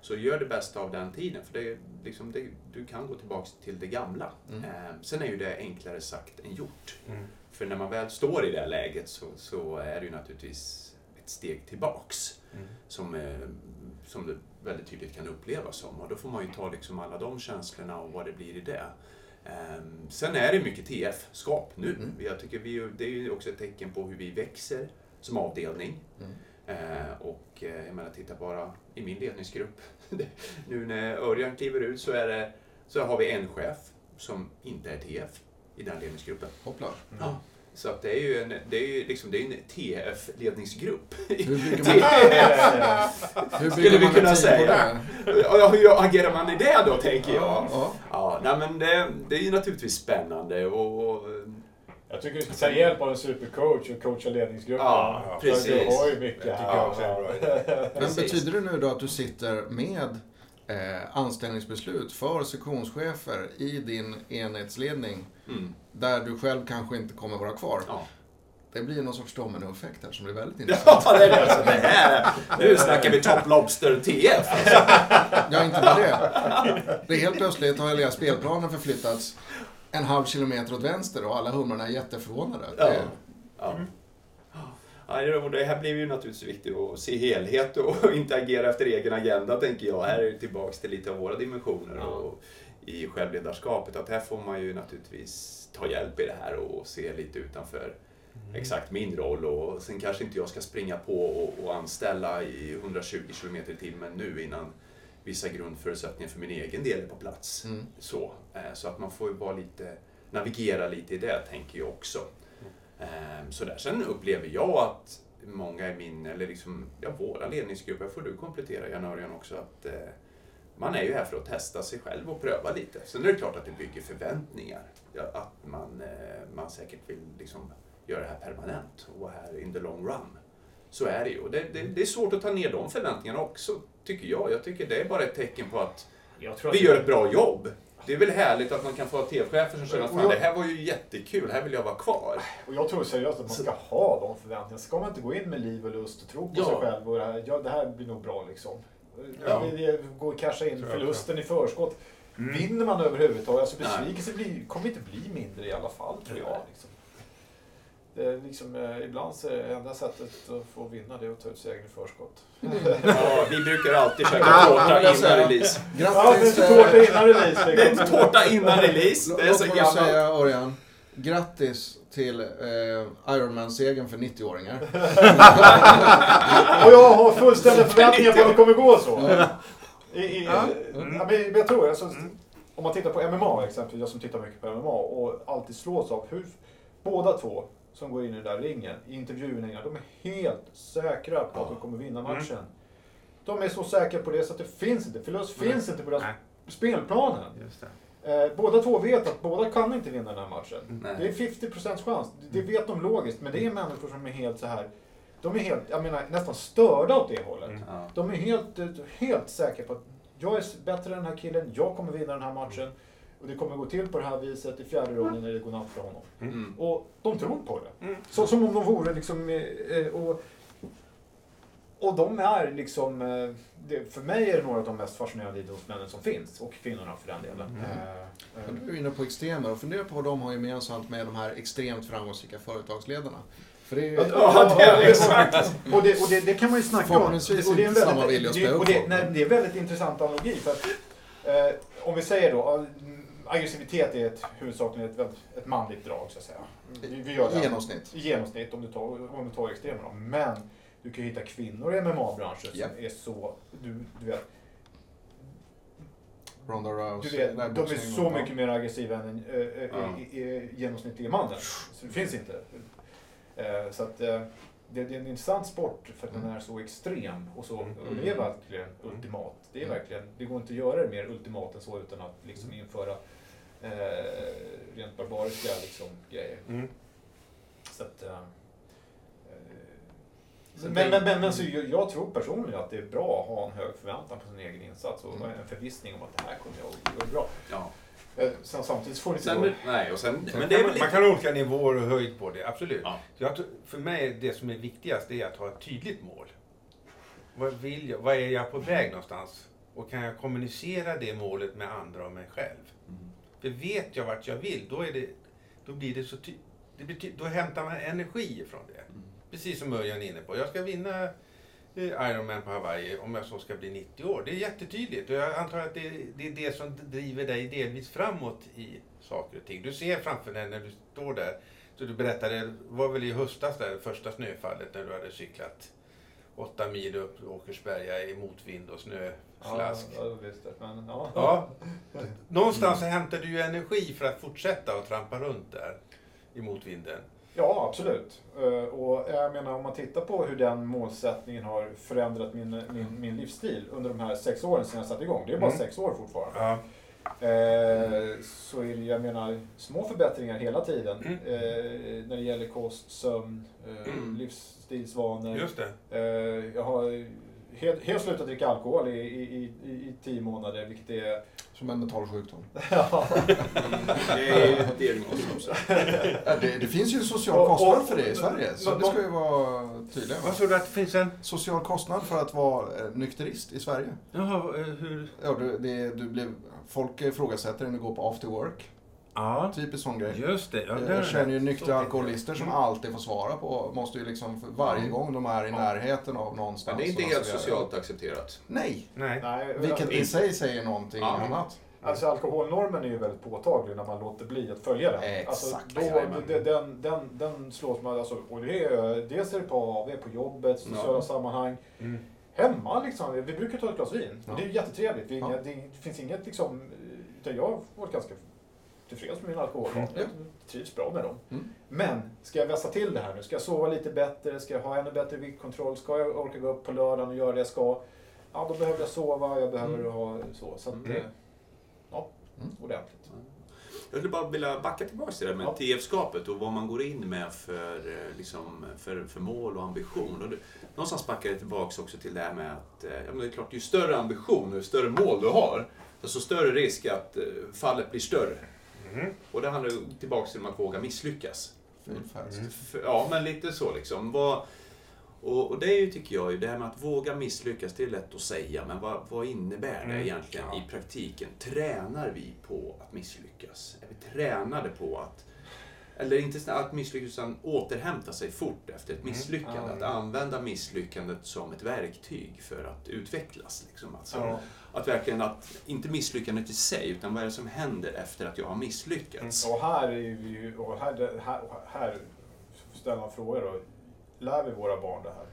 Så gör det bästa av den tiden, för det, är liksom det, du kan gå tillbaka till det gamla. Mm. Eh, sen är ju det enklare sagt än gjort. Mm. För när man väl står i det läget så, så är det ju naturligtvis ett steg tillbaks Mm. som, eh, som det väldigt tydligt kan upplevas som. Och då får man ju ta liksom alla de känslorna och vad det blir i det. Ehm, sen är det mycket TF-skap nu. Mm. Jag tycker vi, det är ju också ett tecken på hur vi växer som avdelning. Mm. Eh, och eh, jag menar, titta bara i min ledningsgrupp. nu när Örjan kliver ut så, är det, så har vi en chef som inte är TF i den ledningsgruppen. Hoppla. Ja. Så att det är ju en, det är ju liksom, det är en TF-ledningsgrupp. Hur bygger man, hur Skulle bygger vi man kunna säga. det? Ja, hur agerar man i det då, tänker jag? Ja, Ja, nej, men det, det är ju naturligtvis spännande och... och Jag tycker du ska ta hjälp av en supercoach och coacha ledningsgruppen. Ja, För precis. Du har ju mycket. Det tycker jag också är en bra idé. Men betyder det nu då att du sitter med eh, anställningsbeslut för sektionschefer i din enhetsledning Mm, där du själv kanske inte kommer vara kvar? ja. Det blir någon sorts dominoeffekt här som blir väldigt intressant. ja, det är det. Alltså, det här, nu snackar vi Top Lobster TF. Ja, inte bara det. Det är helt plötsligt har hela spelplanen förflyttats en halv kilometer åt vänster och alla humrarna är jätteförvånade. Ja. Det, Ja. Ja, det- här blir ju naturligtvis viktigt att se helhet och inte agera efter egen agenda, tänker jag. Här är det tillbaks till lite av våra dimensioner och i självledarskapet. Att här får man ju naturligtvis ta hjälp i det här och se lite utanför exakt min roll. Och sen kanske inte jag ska springa på och, och anställa i 120 km i timmen nu innan vissa grundförutsättningar för min egen del är på plats. Mm. Så, eh, så att man får ju bara lite, navigera lite i det, tänker jag också. Ehm, Sådär. Sen upplever jag att många i min, eller liksom, ja, våra ledningsgrupper, får du komplettera Jan Örjan också, att eh, man är ju här för att testa sig själv och pröva lite. Sen är det klart att det bygger förväntningar. Att man, eh, man säkert vill liksom göra det här permanent och vara här in the long run. Så är det ju. Och det, det, det är svårt att ta ner de förväntningarna också, tycker jag. Jag tycker det är bara ett tecken på att Jag tror vi att gör ett bra jobb. Det är väl härligt att man kan få TV-chefer som känner att fan, jag- det här var ju jättekul, här vill jag vara kvar. Och jag tror seriöst att man ska ha de förväntningarna. Ska man inte gå in med liv och lust och tro på Ja. sig själv och det här, ja, det här blir nog bra liksom. Ja. Gå och casha in förlusten i förskott. Mm. Vinner man överhuvudtaget, alltså Nej. besvikelse blir, kommer inte bli mindre i alla fall tror jag. Liksom. Det är liksom, eh, ibland så är det enda sättet att få vinna det är att ta ut segern i förskott. Ja, vi brukar alltid käka tårta innan release. Ja, det Grattis! är eh, tårta innan release. Det är Liksom. inte tårta innan release. Det är Låt så mig gammalt. säga, Örjan. Grattis till eh, Ironman-segern för 90-åringar. Och jag har fullständiga förväntningar på att det kommer gå så. Ja. I, i, Ja. ja. men, men jag tror, alltså, om man tittar på MMA exempelvis, jag som tittar mycket på MMA och alltid slås av hur båda två som går in i den där ringen, i intervjuerna, de är helt säkra på att de kommer vinna matchen. De är så säkra på det så att det finns inte, förlust finns inte på deras spelplanen. Eh, båda två vet att båda kan inte vinna den här matchen. Nej. Det är 50% chans. Det det vet de logiskt, men det är människor som är helt så här. De är helt, jag menar, nästan störda åt det hållet. Ja. De är helt, helt säkra på att jag är bättre än den här killen, jag kommer vinna den här matchen. Och det kommer gå till på det här viset i fjärde ronden när det går natt för honom. Mm. Och de tror på det. Så som om de vore liksom... eh, Och, och de är liksom... eh, Det, för mig är det några av de mest fascinerande idrottsmännen som finns. Och kvinnorna för den delen. Eh, eh, Du är inne på extremer och fundera på vad de har gemensamt med de här extremt framgångsrika företagsledarna. För det är ju... Ja, det är exakt. Och, det, och det, det kan man ju snacka om. Förhoppningsvis inte samma väldigt- vilja att spöa upp och det, nej, det är en väldigt intressant analogi. För att, eh, om vi säger då, mm, aggressivitet är ett, huvudsakligen ett, ett manligt drag så att säga. Vi, vi gör I det. genomsnitt. I genomsnitt om du tar, om du tar extremerna. Men du kan ju hitta kvinnor i MMA-branschen som Ja. är så, du, du vet, Ronda Rousey. du vet de är så mycket mer aggressiva än äh, äh, Ja. i, i, genomsnittliga mannen. Så det finns inte. Eh, så att eh, det, det är en intressant sport för att den är så extrem och så. Och det är verkligen ultimat. Det är verkligen, det går inte att göra det mer ultimat än så utan att liksom införa eh, rent barbariska liksom, grejer. Mm. Så att, eh, eh, Så men, det- men, men, så jag, jag tror personligen att det är bra att ha en hög förväntan på sin egen insats och Mm. en förvissning om att det här kommer jag att göra bra. Ja. Eh, Sen, samtidigt får det inte Sen, gå... nej, och sen, Sen men det är kan väl man, man kan ha olika nivåer och höjd på det, absolut. Ja. Jag, för mig, det som är viktigast är att ha ett tydligt mål. Vad vill jag? Vad är jag på väg någonstans? Och kan jag kommunicera det målet med andra och mig själv? För vet jag vart jag vill, då, är det, då blir det så ty- det blir ty- Då hämtar man energi ifrån det. Mm. Precis som Örjan är inne på. Jag ska vinna eh, Ironman på Hawaii om jag så ska bli 90 år. Det är jättetydligt och jag antar att det, det är det som driver dig delvis framåt i saker och ting. Du ser framför dig när du står där. Så du berättade, det var väl i höstas där, första snöfallet när du hade cyklat åtta mil upp Åkersberga i motvind och snöslask. Ja, ja, visst. Men, ja. Ja. Någonstans så hämtar du ju energi för att fortsätta och trampa runt där i motvinden. ja, absolut. Eh, Och jag menar om man tittar på hur den målsättningen har förändrat min, min, min livsstil under de här sex åren sedan jag satte igång. Det är bara Mm. sex år fortfarande. Ja. Eh, så är det, jag menar, små förbättringar hela tiden. Mm. Eh, när det gäller kost, sömn, eh, livsstilsvanor. Just det. Jag har helt, helt slutat dricka alkohol i, i, i, i tio månader, vilket är... Som en mental sjukdom. ja. Det är diagnos också. Ja, Det, det finns ju social Och- kostnad för det i Sverige, så det ska ju vara tydliga. Vad sa du att det finns en... Social kostnad för att vara eh, nykterist i Sverige. Jaha, eh, hur... Ja, du, det, du blev, folk ifrågasätter när du går på after work. Ja, Typiskt sån grej. just det. Ja, Jag känner ju nyktra alkoholister som Mm. alltid får svara på, måste ju liksom varje gång de är i närheten av någonstans. Men det är inte helt socialt accepterat. Nej, Nej. Nej, vilket i sig säger någonting Ja. annat. Alltså alkoholnormen är ju väldigt påtaglig när man låter bli att följa den. Exakt. Alltså, då, den, den, den, den slås man, alltså, och det är, dels är det på AV, på jobbet, sociala Ja. sammanhang. Mm. Hemma liksom, vi brukar ta ett glas vin. Ja. Det är ju jättetrevligt. Vi, Ja. det, det finns inget liksom, utan jag har varit ganska tillfreds med min alkoholvanor. Mm. Ja. Jag trivs bra med dem. Mm. Men, ska jag vässa till det här nu? Ska jag sova lite bättre? Ska jag ha ännu bättre viktkontroll? Ska jag orka gå upp på lördagen och göra det jag ska? Ja, då behöver jag sova, jag behöver Mm. ha så. Så att, Mm. ja, Mm. ordentligt. Jag skulle bara vilja backa tillbaka till det där med Ja. TF-skapet och vad man går in med för, eh, liksom, för, för mål och ambition. Och det, någonstans backar det tillbaka också till det här med att eh, ja, men det är klart, ju större ambition och ju större mål du har, desto större risk att eh, fallet blir större. Mm. Och det handlar ju tillbaka till att våga misslyckas. För, ja, men lite så liksom. Vad, och, och det är ju, tycker jag, ju, det här med att våga misslyckas, det är lätt att säga, men vad, vad innebär det Mm. egentligen Ja. i praktiken? Tränar vi på att misslyckas? Är vi tränade på att, eller inte att misslyckas, utan återhämta sig fort efter ett Mm. misslyckande? Ja. Att använda misslyckandet som ett verktyg för att utvecklas. Liksom. Alltså, Ja. Att verkligen, att, inte misslyckandet i sig, utan vad är det som händer efter att jag har misslyckats? Och här är vi ju, och här, här, här ställer man frågor då. Lär vi våra barn det här?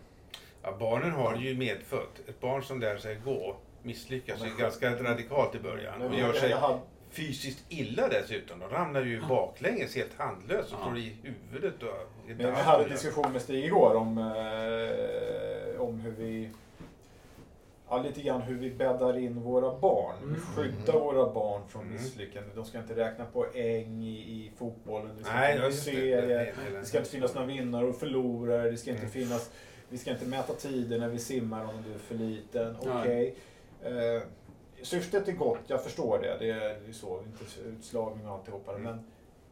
Ja, barnen har ju medfött. Ett barn som lär sig gå misslyckas ju ganska radikalt i början. Och gör sig fysiskt illa dessutom. De ramlar ju baklänges helt handlöst och Ja. slår i huvudet. Och Men vi hade en diskussion med Stig igår om, eh, om hur vi Ja, lite grann hur vi bäddar in våra barn. Vi skyddar våra barn från Mm. misslyckanden. De ska inte räkna poäng i, i fotbollen. Det ska Nej, inte finnas det. serier. Det- ska inte finnas några vinnare och förlorare. Det ska inte Mm. finnas... Vi ska inte mäta tider när vi simmar om du är för liten. Okej. Eh, syftet är gott, jag förstår det. Det är så, inte utslagning och alltihopa. Mm. Men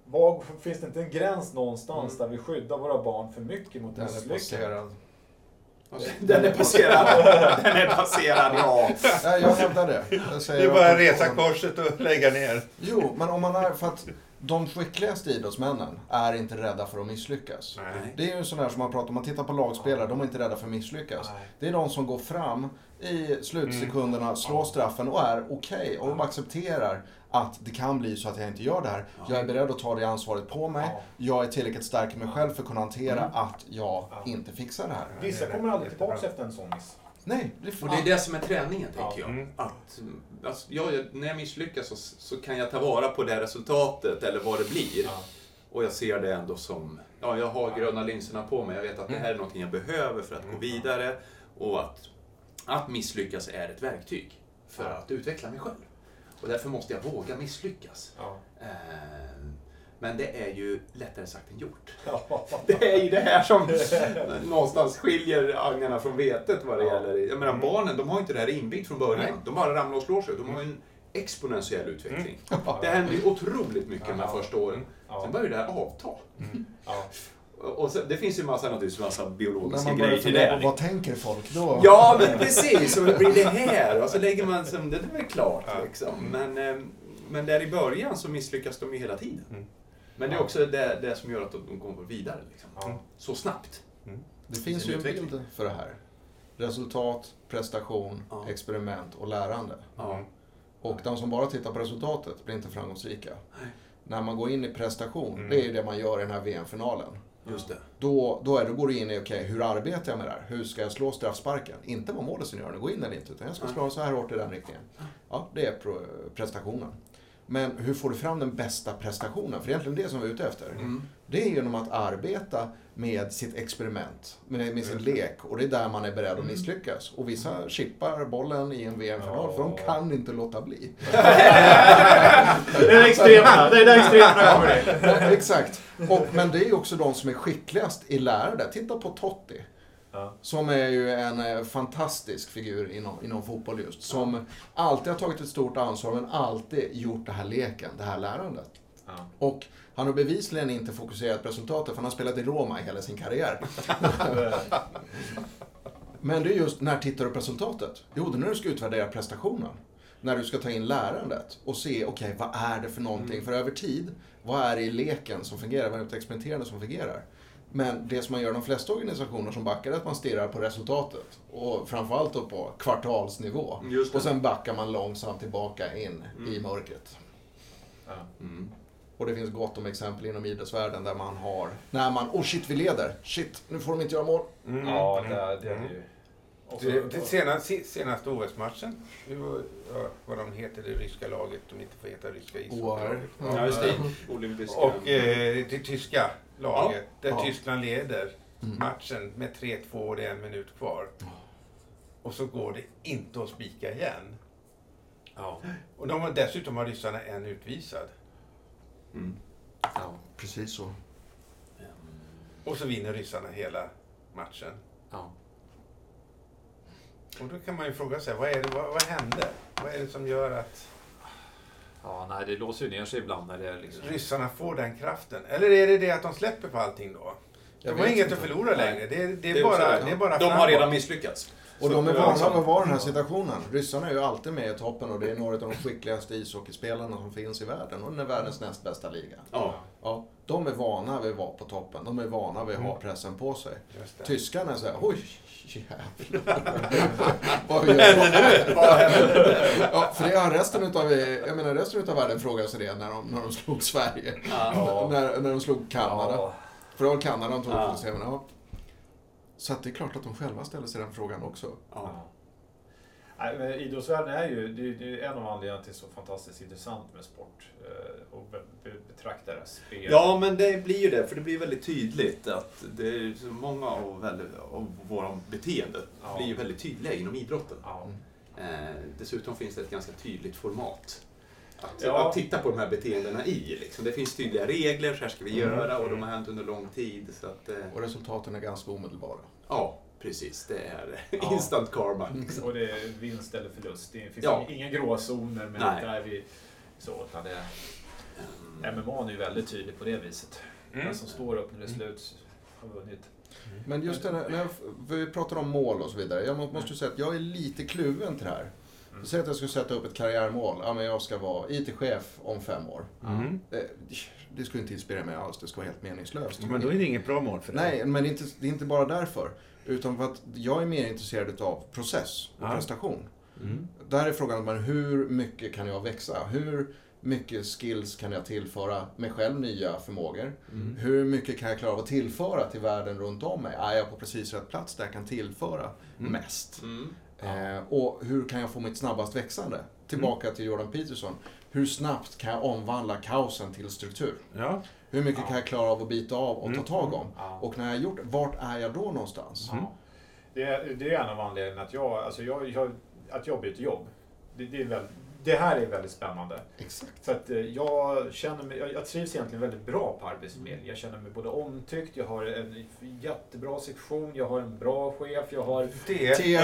var, finns det inte en gräns någonstans Mm. där vi skyddar våra barn för mycket mot misslyckanden? Den är passerad. Den är passerad, ja. Nej, jag hävdar det. Jag Det säger är bara att- resa korset och lägga ner. Jo, men om man är... För att de skickligaste idrottsmännen är inte rädda för att misslyckas. Nej. Det är ju sån där som man pratar om, man tittar på lagspelare, de är inte rädda för att misslyckas. Nej. Det är de som går fram i slutsekunderna, slår straffen och är okej och accepterar att det kan bli så att jag inte gör det här. Jag är beredd att ta det ansvaret på mig. Ja. Jag är tillräckligt stark i mig själv för att kunna hantera Mm. att jag Ja. inte fixar det här. Vissa kommer aldrig tillbaka efter en sån miss. Nej, det är Och det är det som är träningen, Ja. tänker jag. Mm. Att, alltså, jag, när jag misslyckas så, så kan jag ta vara på det resultatet, eller vad det blir. Ja. Och jag ser det ändå som, ja, jag har gröna linserna på mig. Jag vet att det här är någonting jag behöver för att gå vidare. Och att, att misslyckas är ett verktyg för Ja. att utveckla mig själv. Och därför måste jag våga misslyckas. Ja. Ehm, Men det är ju lättare sagt än gjort. Ja. Det är ju det här som någonstans skiljer agnarna från vetet vad det Ja. gäller. Jag menar barnen, de har inte det här inbyggt från början. Nej. De bara ramlar och slår sig. De har ju en exponentiell utveckling. Det händer ju otroligt mycket de här första åren. Sen börjar det här avta. Ja. Och sen, det finns ju massa, naturligtvis massa biologiska grejer till det. vad tänker folk då? Ja, men precis. Och blir det här? Och så lägger man som, det är väl klart Ja. liksom. Men, eh, men där i början så misslyckas de ju hela tiden. Mm. Men det är också det, det som gör att de går vidare. Liksom. Ja. Så snabbt. Det finns ju en bild för det här. Resultat, prestation, Ja. experiment och lärande. Ja. Och de som bara tittar på resultatet blir inte framgångsrika. Nej. När man går in i prestation, Mm. det är ju det man gör i den här VM-finalen. Just det. Då, då, är, då går du in i, okej, hur arbetar jag med det här? Hur ska jag slå straffsparken? Inte vad målet gör, gå in eller inte, utan jag ska slå så här hårt i den riktningen. Ja, det är prestationen. Men hur får du fram den bästa prestationen? För egentligen det som vi är ute efter. Mm. Det är genom att arbeta med sitt experiment, med, med sin lek. Och det är där man är beredd att misslyckas. Och vissa chippar bollen i en VM-final för de kan inte låta bli. Det är extremerna, det är in. Nej, Exakt. Och, men det är ju också de som är skickligast i lärande. Titta på Totti. Ja. Som är ju en eh, fantastisk figur inom, inom fotboll just. Som alltid har tagit ett stort ansvar men alltid gjort det här leken, det här lärandet. Ja. Och han har bevisligen inte fokuserat på resultatet för han har spelat i Roma i hela sin karriär. Men det är just, när tittar du på resultatet? Jo, det är när du ska utvärdera prestationen. När du ska ta in lärandet och se, okej, vad är det för någonting? För över tid, vad är det i leken som fungerar? Vad är det experimenterande som fungerar? Men det som man gör i de flesta organisationer som backar är att man stirrar på resultatet. Och framförallt då på kvartalsnivå. Just det. Och sen backar man långsamt tillbaka in i mörkret. Mm. Och det finns gott om exempel inom idrottsvärlden där man har, när man, oh shit vi leder, shit nu får de inte göra mål. Mm. Ja, det, är- det är det ju. Så- Det, det senaste, senaste OS-matchen, det ja, vad de heter, det ryska laget, de inte får heta ryska ishockeylaget. Ja, just det. Olympiska... Och eh, det tyska laget, där Ja. Tyskland leder Mm. matchen med 3-2 och det är en minut kvar. Och så går det inte att spika igen. Ja. Och de har, dessutom har ryssarna en utvisad. Mm. Ja, precis så. Och så vinner ryssarna hela matchen. Ja. Och då kan man ju fråga sig, vad, är det, vad, vad hände? Vad är det som gör att Ja, nej, det låser ju ner sig ibland när det är liksom... ryssarna får den kraften? Eller är det det att de släpper på allting då? De har inget inte. att förlora längre. Det är, det är, Det är bara, det. det är bara De har redan misslyckats. Och de är vana vid att vara i den här situationen. Ryssarna är ju alltid med i toppen och det är några av de skickligaste ishockeyspelarna som finns i världen. Och den är världens näst bästa liga. Ja. Ja, de är vana vid att vara på toppen. De är vana vid att ha pressen på sig. Tyskarna säger oj, jävlar. Vad vi gör. Vad hände? Ja, för det har resten utav, jag menar, resten utav världen frågar sig det när de, när de slog Sverige. Ja. När, när de slog Kanada. Ja, För det var Kanada de tog Ja. på sig. men Ja. Så att det är klart att de själva ställer sig den frågan också. Ja. Nej, idrottsvärlden är ju det är, det är en av anledningarna till så fantastiskt intressant med sport. eh, Och be, be, betrakta det spel. Ja, men det blir ju det, för det blir väldigt tydligt att det är så många av, av våra beteenden Ja. blir ju väldigt tydliga inom idrotten. Ja. Eh, dessutom finns det ett ganska tydligt format att, Ja. att titta på de här beteendena i. Liksom. Det finns tydliga regler, så här ska vi göra och de har hänt under lång tid. Så att, eh, Och resultaten är ganska omedelbara. ja, precis. Det är Ja. instant karma. Liksom. Och det är vinst eller förlust. Det finns Ja. inga gråzoner. Men Nej. där vi, så, utan det, Mm. MMA är ju väldigt tydlig på det viset. Mm. Den som står upp när det är slut har vunnit. Men just det, när, när jag- vi pratar om mål och så vidare. Jag må- måste ju säga att jag är lite kluven till det här. Mm. Säg att jag skulle sätta upp ett karriärmål. Ja, men jag ska vara IT-chef om fem år. Mm. Det, det skulle inte inspirera mig alls. Det skulle vara helt meningslöst. Men då är det inget bra mål för dig. Nej, men det är, inte, det är inte bara därför. Utan för att jag är mer intresserad av process och Ja. prestation. Mm. Där är frågan om hur mycket kan jag växa? Hur mycket skills kan jag tillföra mig själv nya förmågor? Mm. Hur mycket kan jag klara av att tillföra till världen runt om mig? Är jag på precis rätt plats där jag kan tillföra Mm. mest? Mm. Eh, och hur kan jag få mitt snabbast växande? Tillbaka till Jordan Peterson. Hur snabbt kan jag omvandla kaosen till struktur? Ja. Hur mycket Ja. kan jag klara av att bita av och ta Mm. tag om? Ja. Och när jag har gjort det, vart är jag då någonstans? Ja. Det, är, det är en av anledningarna att jag, alltså jag, jag, att jag byter jobb. Det, det, är väl, det här är väldigt spännande. Exakt. För att eh, jag känner mig, jag, jag trivs egentligen väldigt bra på Arbetsförmedlingen. Jag känner mig både omtyckt, jag har en jättebra sektion, jag har en bra chef, jag har... Det. TF.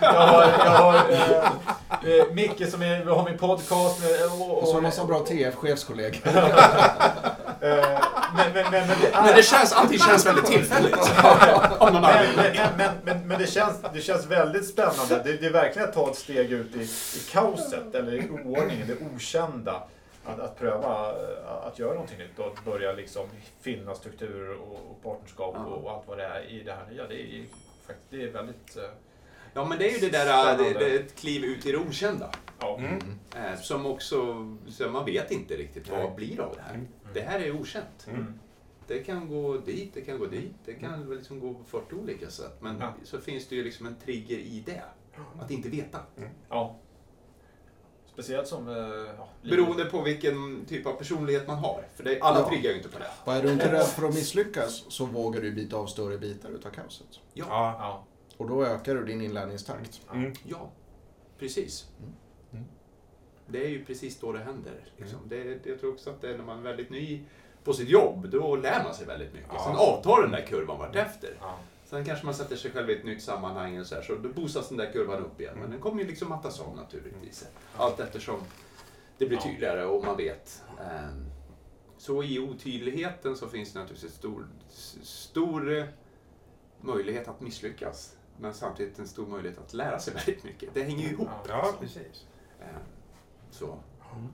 jag har, jag har eh, eh, Micke som är, har min podcast. Med, och, Och så en massa bra TF-chefskollegor. Eh, men, men, men, men det är... Men det känns, allting känns väldigt tillfälligt. Någon Men, men, men, men, men det, känns, det känns väldigt spännande. Det, det är verkligen att ta ett steg ut i, i kaoset, eller i oordningen, det okända. Att, att pröva eh, att göra någonting nytt och börja liksom finna strukturer och, och partnerskap Ja. och, och allt vad det är i det här nya. Det är, faktiskt, det är väldigt... eh, Ja, men det är ju det där, det, det är ett kliv ut i det okända. Ja. Mm. Eh, som också, så man vet inte riktigt vad Nej. blir av det här. Det här är okänt. Mm. Det kan gå dit, det kan gå dit, det kan väl liksom gå på 40 olika sätt. Men Ja. så finns det ju liksom en trigger i det. Att inte veta. ja. Speciellt som... eh, Ja, Beroende på vilken typ av personlighet man har. För det, alla Ja. triggar ju inte på det. Och är du inte rädd för att misslyckas så vågar du bita av större bitar utav kaoset. Ja. Ja. Och då ökar du din inlärningstakt. Mm. Ja, precis. Mm. Det är ju precis då det händer. Liksom. Det, det, jag tror också att det är när man är väldigt ny på sitt jobb, då lär man sig väldigt mycket. Ja. Sen avtar den där kurvan vartefter. Ja. Sen kanske man sätter sig själv i ett nytt sammanhang och så, här, så då boostas den där kurvan upp igen. Men den kommer ju liksom mattas av naturligtvis. Allt eftersom det blir tydligare och man vet. Ehm, Så i otydligheten så finns det naturligtvis en stor, stor möjlighet att misslyckas. Men samtidigt en stor möjlighet att lära sig väldigt mycket. Det hänger ju ihop. Ja. Ja, precis. Så. Ehm,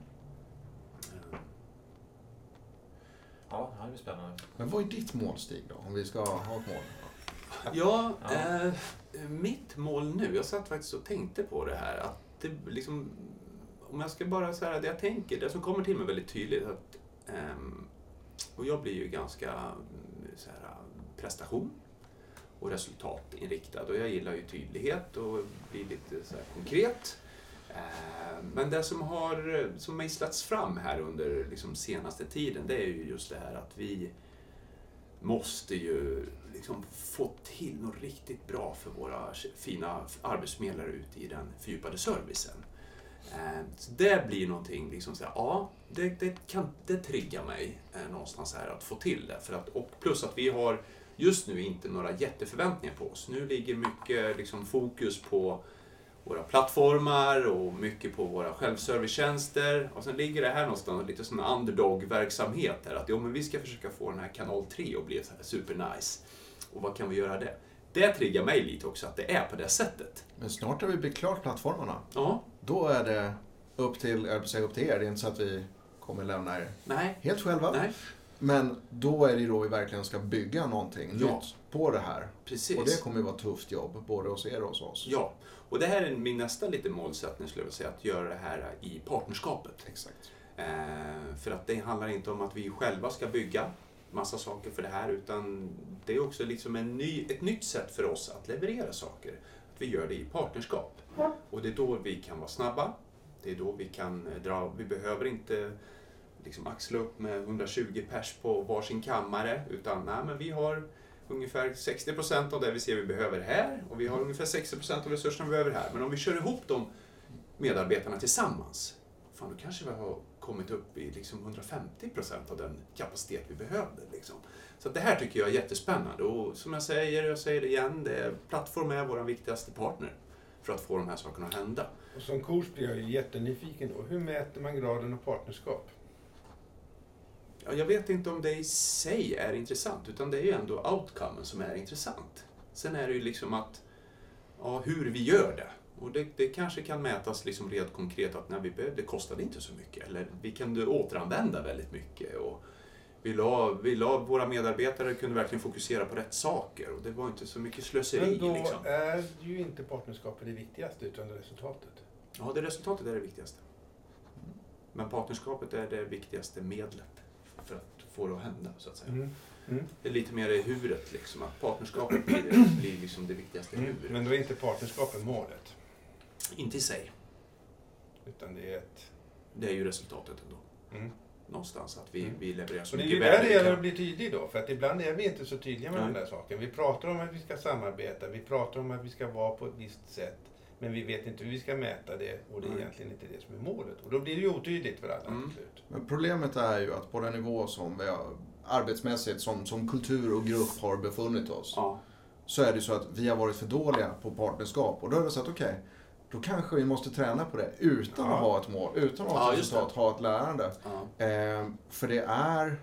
ja, det här blir spännande. Men vad är ditt mål Stig då? Om vi ska ha ett mål. Ja, Ja. Eh, mitt mål nu, jag satt faktiskt och tänkte på det här, att det liksom, om jag ska bara säga det jag tänker, det som kommer till mig väldigt tydligt, att, ehm, och jag blir ju ganska mm, så här, prestation, och resultatinriktad. Och jag gillar ju tydlighet och bli lite så här konkret. Eh, men det som har som mejslats fram här under liksom senaste tiden, det är ju just det här att vi måste ju liksom få till något riktigt bra för våra fina arbetsförmedlare ute i den fördjupade servicen. Eh, så det blir någonting, liksom så här, ja, det, det, kan, det triggar mig eh, någonstans här att få till det. För att, och plus att vi har just nu inte några jätteförväntningar på oss. Nu ligger mycket liksom, fokus på våra plattformar och mycket på våra självservicetjänster. Och sen ligger det här någonstans lite sån underdog-verksamhet här. Att jo, men vi ska försöka få den här kanal 3 att bli så här supernice. Och vad kan vi göra det? Det triggar mig lite också att det är på det sättet. Men snart har vi byggt klart plattformarna. Ja, Då är det upp till, jag säga upp till er. Det är inte så att vi kommer lämna er nej, helt själva. nej, Men då är det ju då vi verkligen ska bygga någonting Ja. nytt på det här. precis. Och det kommer ju vara ett tufft jobb, både hos er och hos oss. Ja, och det här är min nästa lite målsättning skulle jag vilja säga, att göra det här i partnerskapet. Exakt. Eh, för att det handlar inte om att vi själva ska bygga massa saker för det här, utan det är också liksom en ny, ett nytt sätt för oss att leverera saker. Att vi gör det i partnerskap. Och det är då vi kan vara snabba, det är då vi kan eh, dra, vi behöver inte liksom axla upp med 120 pers på varsin kammare, utan nej, men vi har ungefär 60% av det vi ser vi behöver här och vi har ungefär 60% av resurserna vi behöver här. Men om vi kör ihop de medarbetarna tillsammans, fan då kanske vi har kommit upp i liksom 150 procent av den kapacitet vi behövde. Liksom. Så att det här tycker jag är jättespännande och som jag säger, jag säger det igen, det är, plattform är vår viktigaste partner för att få de här sakerna att hända. Och som coach blir jag ju jättenyfiken då. Hur mäter man graden av partnerskap? Ja, jag vet inte om det i sig är intressant, utan det är ju ändå outcomen som är intressant. Sen är det ju liksom att, ja, hur vi gör det. Och det, det kanske kan mätas liksom rent konkret att när vi behövde, det kostade inte så mycket. Eller vi kunde återanvända väldigt mycket. Och vi la, vi la, våra medarbetare kunde verkligen fokusera på rätt saker och det var inte så mycket slöseri. Men då liksom. är ju inte partnerskapet det viktigaste, utan det resultatet. Ja, det resultatet är det viktigaste. Men partnerskapet är det viktigaste medlet få det att hända, så att säga. Mm. Mm. Det är lite mer i huvudet, liksom, att partnerskapet blir, blir liksom det viktigaste i huvudet. Men då är inte partnerskapet målet, Inte i sig. utan det är ett... Det är ju resultatet ändå. Mm. Någonstans, att vi, Mm. vi levererar så Så det är mycket ju där det värde gäller att bli tydlig då, för att ibland är vi inte så tydliga med Nej. den där saken. Vi pratar om att vi ska samarbeta, vi pratar om att vi ska vara på ett visst sätt, men vi vet inte hur vi ska mäta det och det är Nej. egentligen inte det som är målet. Och då blir det ju otydligt för alla Mm. till slut. Men problemet är ju att på den nivå som vi har, arbetsmässigt, som, som kultur och grupp har befunnit oss, Ja, så är det så att vi har varit för dåliga på partnerskap. Och då har vi sagt, okej, då kanske vi måste träna på det utan Ja. att ha ett mål, utan att ha Ja, ett just resultat, ha ett lärande. ja. Eh, för det är,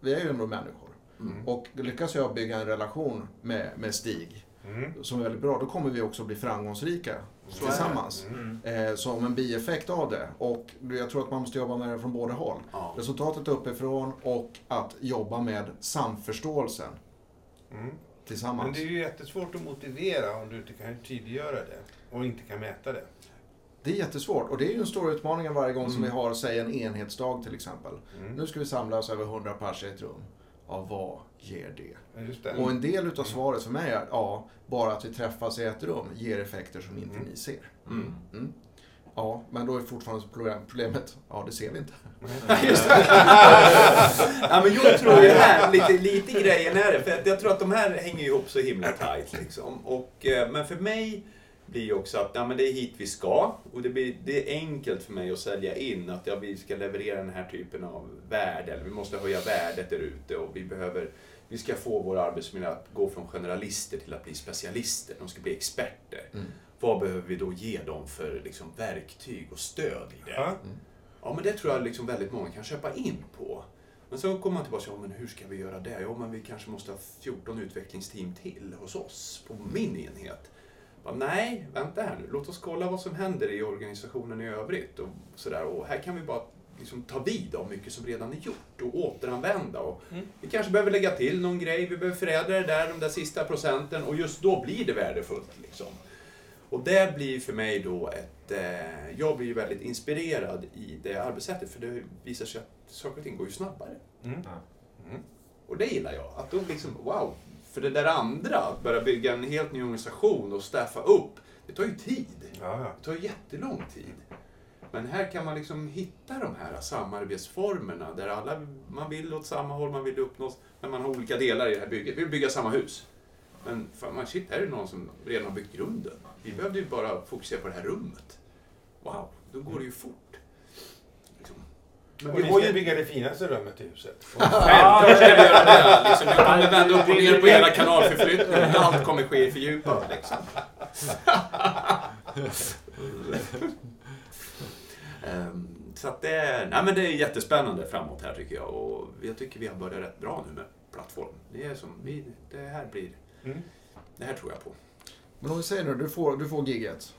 vi är ju ändå människor. Mm. Och lyckas jag bygga en relation med, med Stig, Mm. som är väldigt bra, då kommer vi också bli framgångsrika Så tillsammans. Mm. Eh, som en bieffekt av det. Och jag tror att man måste jobba med det från båda håll. Ja. Resultatet uppifrån och att jobba med samförståelsen Mm. Men tillsammans. det är ju jättesvårt att motivera om du inte kan tydliggöra det och inte kan mäta det. Det är jättesvårt och det är ju en stor utmaning varje gång som Mm. vi har, säg en enhetsdag till exempel. Mm. Nu ska vi samlas över 100 pers i ett rum. Ja, vad ger det? Ja, Just det. Och en del utav svaret för mig är, ja, bara att vi träffas i ett rum ger effekter som inte Mm. ni ser. Mm. Mm. Ja, men då är fortfarande problem- problemet, ja det ser vi inte. Just det. ja, men jag tror ju här, lite, lite grejen är det, för att jag tror att de här hänger ihop så himla tajt. Liksom. Och, eh, men för mig blir ju också att ja, men det är hit vi ska. Och det, blir, det är enkelt för mig att sälja in att ja, vi ska leverera den här typen av värde, eller vi måste höja värdet där ute och vi behöver vi ska få vår arbetsmiljö att gå från generalister till att bli specialister. De ska bli experter. Mm. Vad behöver vi då ge dem för liksom, verktyg och stöd i det? Ja. Ja, men det tror jag liksom väldigt många kan köpa in på. Men så kommer man tillbaka och säger, ja, men hur ska vi göra det? Ja, men vi kanske måste ha 14 utvecklingsteam till hos oss på min enhet. Bara, Nej, vänta här nu. Låt oss kolla vad som händer i organisationen i övrigt. Och, sådär. och här kan vi bara liksom, ta vid av mycket som redan är gjort och återanvända. Och Mm. Vi kanske behöver lägga till någon grej, vi behöver förädla det där, de där sista procenten och just då blir det värdefullt. Liksom. Och det blir för mig då ett... Eh, jag blir ju väldigt inspirerad i det arbetssättet för det visar sig att saker och ting går ju snabbare. Mm. Mm. Och det gillar jag. Att då liksom, wow, För det där andra, att börja bygga en helt ny organisation och staffa upp, det tar ju tid. Ja, ja. Det tar jättelång tid. Men här kan man liksom hitta de här samarbetsformerna där alla, man vill åt samma håll, man vill uppnå, men man har olika delar i det här bygget. Vi vill bygga samma hus. Men fan, man, shit, här är det någon som redan har byggt grunden. Vi behövde ju bara fokusera på det här rummet. Wow, då går det ju fort. Liksom. Men Och ni ska bygga det finaste rummet i huset. Självklart ska vi göra det. Liksom, vi kommer vända upp och ner på hela kanalförflyttningen. Allt kommer ske fördjupat. Liksom. Ehm, Så att det är, nej men det är jättespännande framåt här tycker jag. Och jag tycker vi har börjat rätt bra nu med plattform. Det är som, vi, det här blir, Mm. det här tror jag på. Men om vi säger nu, du får, du får gigget.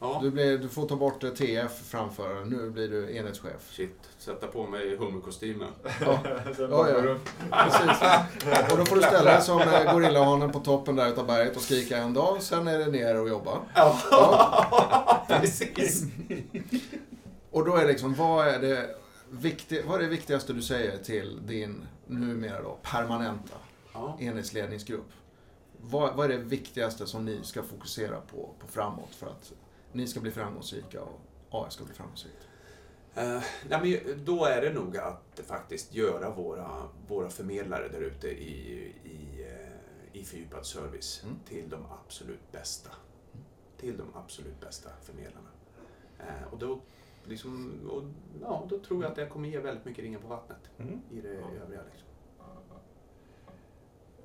Ja, Du, blir, du får ta bort TF framför, nu blir du enhetschef. shit. Sätta på mig hummerkostymen. Ja, Ja, ja. precis. Och då får du ställa dig som eh, gorillahanen på toppen där utav berget och skrika en dag, sen är det ner och jobba. Ja, precis. Och då är liksom, vad är det, vikti- vad är det viktigaste du säger till din, numera då, permanenta Ja. enhetsledningsgrupp? Vad, vad är det viktigaste som ni ska fokusera på, på framåt för att ni ska bli framgångsrika och AF ska bli framgångsrikt? Eh, nej, men då är det nog att faktiskt göra våra, våra förmedlare där ute i, i, eh, i fördjupad service Mm. till de absolut bästa. Till de absolut bästa förmedlarna. Eh, och då, liksom, och, ja, då tror jag att det kommer ge väldigt mycket ringar på vattnet Mm. i det övriga. Liksom.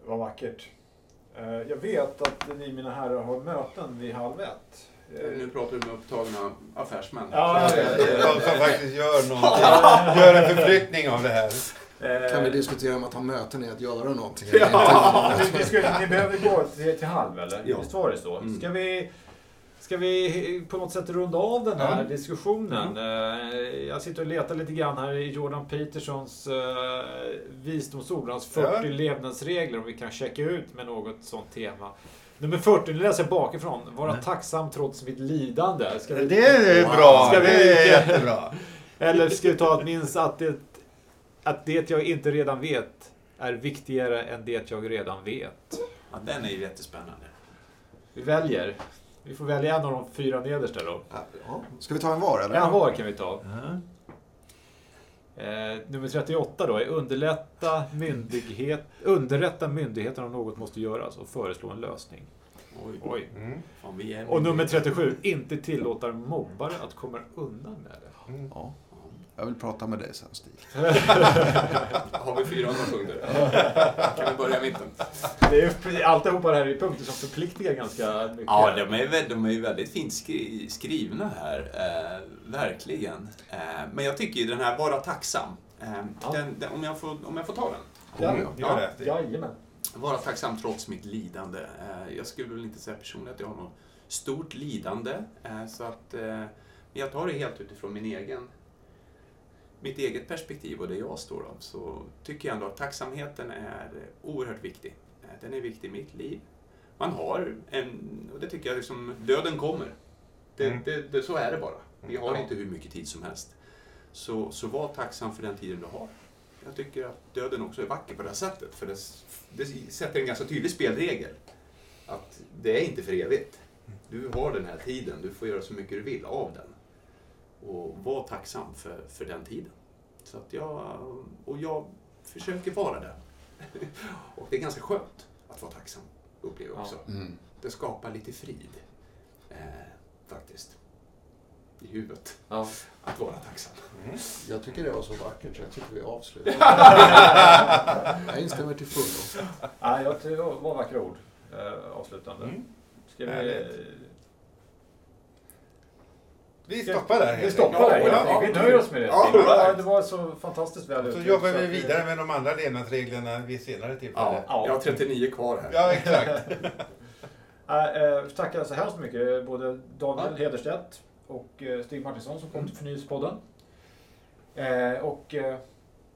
Vad vackert. Eh, Jag vet att ni mina herrar har möten vid halv ett. Eh, Nu pratar du med upptagna affärsmän. Ja, ja, ja. De som faktiskt gör någonting. Gör en förflyttning av det här. eh, Kan vi diskutera om att ha möten är att göra någonting? Ja, ni, ni, ska, ni behöver gå till, till halv eller? Ja. Visst var det så? Mm. Ska vi, ska vi på något sätt runda av den här Ja. diskussionen? Eh, Jag sitter och letar lite grann här i Jordan Petersons uh, visdomsord, hans 40 Ja. levnadsregler, om vi kan checka ut med något sånt tema. Nummer 40, nu läser jag bakifrån. Vara tacksam trots mitt lidande. Vi, Det är bra. Ska vi- Det är jättebra. Eller ska vi ta att minns att det, att det jag inte redan vet är viktigare än det jag redan vet. ja, den är ju jättespännande. Vi väljer. Vi får välja en av de fyra nedersta då. Ja. Ska vi ta en var eller? En var kan vi ta. Eh, nummer 38 då är underlätta, myndighet, underrätta myndigheten om något måste göras och föreslå en lösning. Oj, Oj. Mm. fan, Och nummer 37, inte tillåta mobbare att komma undan med det. Ja. Jag vill prata med dig sen Stig. Har vi 400 punkter? Kan vi börja i mitten? Det är ju alltihopa det här är punkter som förpliktigar ganska mycket. Ja, de är, de är ju väldigt fint skri skrivna här. Eh, verkligen. Eh, men jag tycker ju den här Vara tacksam. Eh, Ja. den, den, om, jag får, om jag får ta den. Ja, Gör det. Jajamän. Vara tacksam trots mitt lidande. Eh, jag skulle väl inte säga personligen att jag har något stort lidande. Eh, så att, eh, men jag tar det helt utifrån min egen, mitt eget perspektiv och det jag står av. Så tycker jag ändå att tacksamheten är oerhört viktig. Eh, den är viktig i mitt liv. Man har en, och det tycker jag liksom, döden kommer. Det, Mm. det, det, så är det bara. Vi har inte hur mycket tid som helst. Så, så var tacksam för den tiden du har. Jag tycker att döden också är vacker på det här sättet. För det, det sätter en ganska tydlig spelregel. Att det är inte för evigt. Du har den här tiden, du får göra så mycket du vill av den. Och var tacksam för, för den tiden. Så att jag, och jag försöker vara det. Och det är ganska skönt att vara tacksam, upplever jag också. Mm. Det skapar lite frid, eh, faktiskt. I huvudet. Ja. Att vara tacksam. Jag tycker det var så vackert så jag tycker vi avslutar. jag instämmer till fullo. Ja, jag tycker det var vackra ord. Eh, avslutande. Mm. Ska vi... Vi stoppar där Vi stoppar där. Ja, Vi nöjer oss med det. Ja. Ja, Det var så fantastiskt väl Så uttryckt, jobbar så vi att vidare med de andra levnadsreglerna vid senare tillfälle. Ja, Ja. jag har 39 kvar här. Ja, exakt. Äh, eh, tackar så hemskt mycket både Daniel Hederstedt och eh, Stig Martinsson som kom till Förnyelsespodden. Eh, och eh,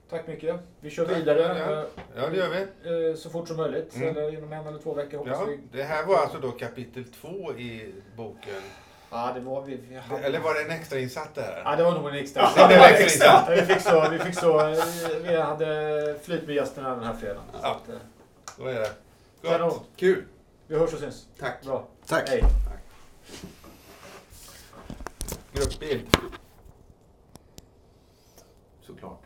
tack mycket. Vi kör Tack, vidare ja. Ja, det gör vi. eh, så fort som möjligt. Mm. Eller inom en eller två veckor hoppas Ja, vi. det här var alltså då kapitel två i boken. Ja, det var vi. vi hade... Eller var det en extra insatt det här? Ja, det var nog en extra. Det var en extra. vi fick så, vi fick så, eh, vi hade flyt med gästerna den här fredagen. Så Ja. att, eh, Då är det. Kanon. Gott. Kul. Vi hörs och syns. Tack. Bra. Tack. Hej. Gruppbild. Såklart.